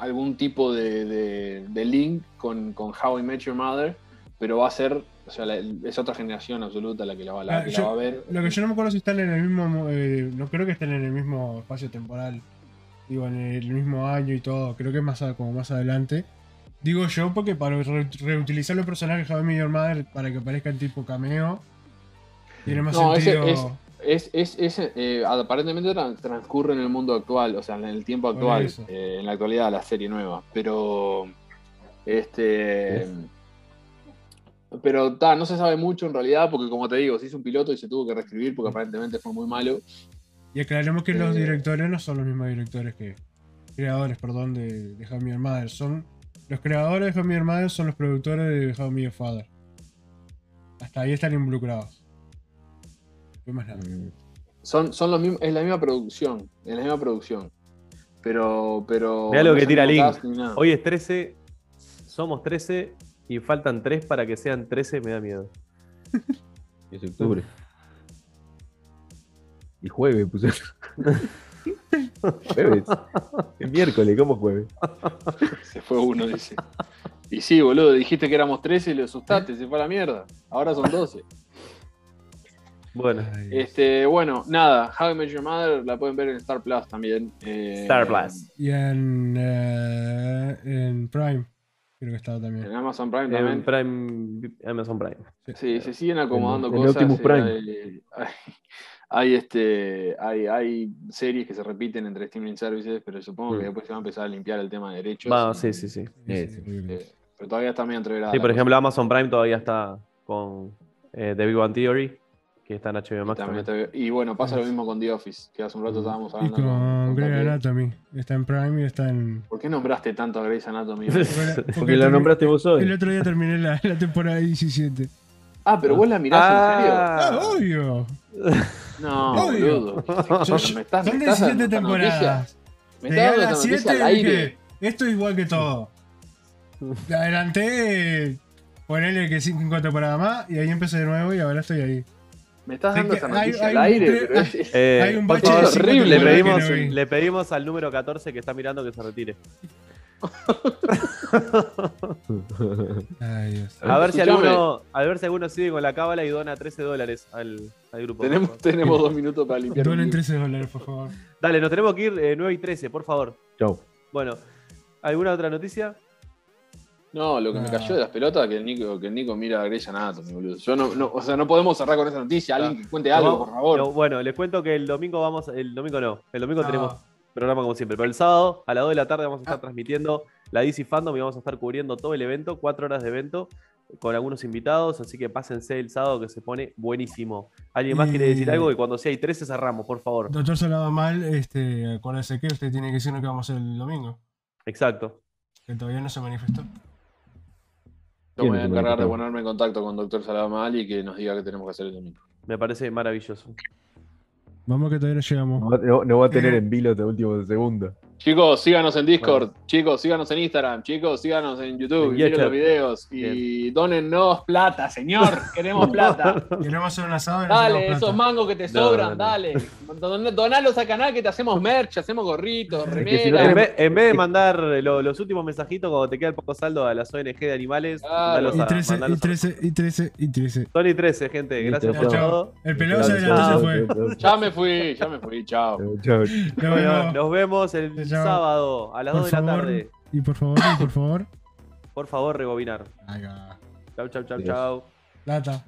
algún tipo de, de- de link con, con How I Met Your Mother, pero va a ser, o sea, la- es otra generación absoluta la que la va, la
Ah,
que la va a ver.
Lo que yo no me acuerdo si están en el mismo. eh, no creo que estén en el mismo espacio temporal. Digo, en el mismo año y todo. Creo que es más a- como más adelante. Digo yo porque para re- reutilizar los personajes de How I Met Your Mother para que parezcan tipo cameo. Tiene más
No, ese-
sentido.
Es, es, es, eh, aparentemente tran- transcurre en el mundo actual, o sea, en el tiempo actual, eh, en la actualidad, la serie nueva. Pero, este, pero ta, no se sabe mucho en realidad, porque como te digo, se hizo un piloto y se tuvo que reescribir porque aparentemente fue muy malo.
Y aclaremos que los
eh,
directores no son los mismos directores que. Creadores, perdón, de, de How Your Mother. Son. Los creadores de How Your Mother son los productores de How Your Father. Hasta ahí están involucrados. Más nada.
Mm.
Son, son los mismos, es la misma producción, es la misma producción. Pero, pero.
Mirá lo
no
que tira Link. Hoy es 13, somos 13 y faltan 3 para que sean 13, me da miedo. (laughs)
Es octubre. Y jueves, puse. (laughs) jueves. Es miércoles, ¿cómo jueves? (laughs)
Se fue uno, dice. Y sí, boludo, dijiste que éramos 13 y lo asustaste, se fue a la mierda. Ahora son 12.
Bueno,
Este, bueno, nada, How I Met Your Mother la pueden ver en Star Plus también. eh,
Star Plus.
Y en, eh, en Prime, creo que estaba también.
En Amazon Prime
En
también.
Prime, Amazon Prime.
Sí, se siguen acomodando
En- en
cosas.
Optimus
eh,
Prime.
Hay, hay, (laughs) hay, este, hay, hay series que se repiten entre streaming services, pero supongo que
Mm.
después se va a empezar a limpiar el tema de derechos.
Va,
y-
sí, sí, sí.
Sí,
Eh,
sí,
sí.
horrible.
eh, pero todavía está medio entreverada.
Sí, por
cosa.
ejemplo, Amazon Prime todavía está con eh, The Big One Theory, que está en HBO
Y,
Max
también
también.
está- y bueno, pasa lo mismo con The Office, que hace un rato estábamos
Y
hablando.
con Grey. Anatomy. Está en Prime y está en.
¿Por qué nombraste tanto a Grey's Anatomy? (laughs)
Porque la
termi-
nombraste vos hoy.
El otro día terminé la, la temporada 17.
ah, pero vos la mirás
¡Ah,
Ah,
obvio!
en serio. No, (laughs)
obvio.
boludo.
Son,
me estás,
son
me
de
estás dando
17
esta
temporadas.
Me estás
a
dando
las
esta noticia
7
al
y
aire.
dije, esto es igual que todo. Le (laughs) adelanté, ponele que 5 temporadas más y ahí empecé de nuevo y ahora estoy ahí.
Me estás dando
hay-
noticia al aire, pero (laughs) es-
Eh,
Hay un bache
favor,
de 5
horrible,
le pedimos,
no vi.
le pedimos al número 14 que está mirando que se retire.
Ay, Dios.
A ver, si alguno, a ver si alguno sigue con la cábala y dona 13 dólares al, al grupo.
tenemos, tenemos dos minutos para limpiar.
Donen
libro.
13 dólares, por favor.
Dale, nos tenemos que ir eh, 9 y 13, por favor.
Chau.
Bueno, ¿alguna otra noticia?
No, lo que me
Ah.
cayó de las pelotas que el Nico, que el Nico mira a Grey's Anatomy, boludo. Yo no, no, o sea, no podemos cerrar con esa noticia. Alguien que cuente algo,
No,
por favor.
no, bueno, les cuento que el domingo vamos, el domingo no, el domingo
No.
tenemos programa como siempre. Pero el sábado a las 2 de la tarde vamos a estar transmitiendo la DC Fandom y vamos a estar cubriendo todo el evento, cuatro horas de evento, con algunos invitados. Así que pásense el sábado que se pone buenísimo. ¿Alguien más quiere decir algo? Y cuando sea hay 13 cerramos, por favor.
Doctor Salado Mal, este, acuérdese que usted tiene que decirnos que vamos a hacer el domingo.
Exacto.
Que todavía no se manifestó.
Yo me voy a
¿Quién es el
encargar de ponerme en contacto con Doctor Salamal y que nos diga qué tenemos que hacer el domingo.
Me parece maravilloso.
Vamos que todavía no llegamos.
va, no- no va a tener
Eh.
en vilo hasta último segundo.
Chicos, síganos en Discord, chicos, síganos en Instagram, chicos, síganos en YouTube,
En
y miren los videos y donennos plata, señor, (laughs) queremos plata. (laughs)
Queremos hacer un asado y
Dale, esos mangos que te
No,
sobran,
no, no.
dale. Don- Donalos al canal que te hacemos merch, hacemos gorritos,
Es (laughs) que si no
En
remeras.
vez, en vez de mandar lo- los últimos mensajitos cuando te queda el poco saldo a las ONG de animales,
Claro.
Y
a-
13, y
mandalos a-
13, y 13, y 13.
Sony 13, gente. Gracias por
chao.
todo.
El pelado se adelantó y se fue.
Ya me fui, ya me fui, chao.
Chao.
Nos
Bueno,
vemos.
nos vemos el
Chao.
sábado a las
Por
2 de la tarde.
Y por favor, y por favor.
Por favor, rebobinar.
Acá.
Chau, chau, chau, chau.
Plata.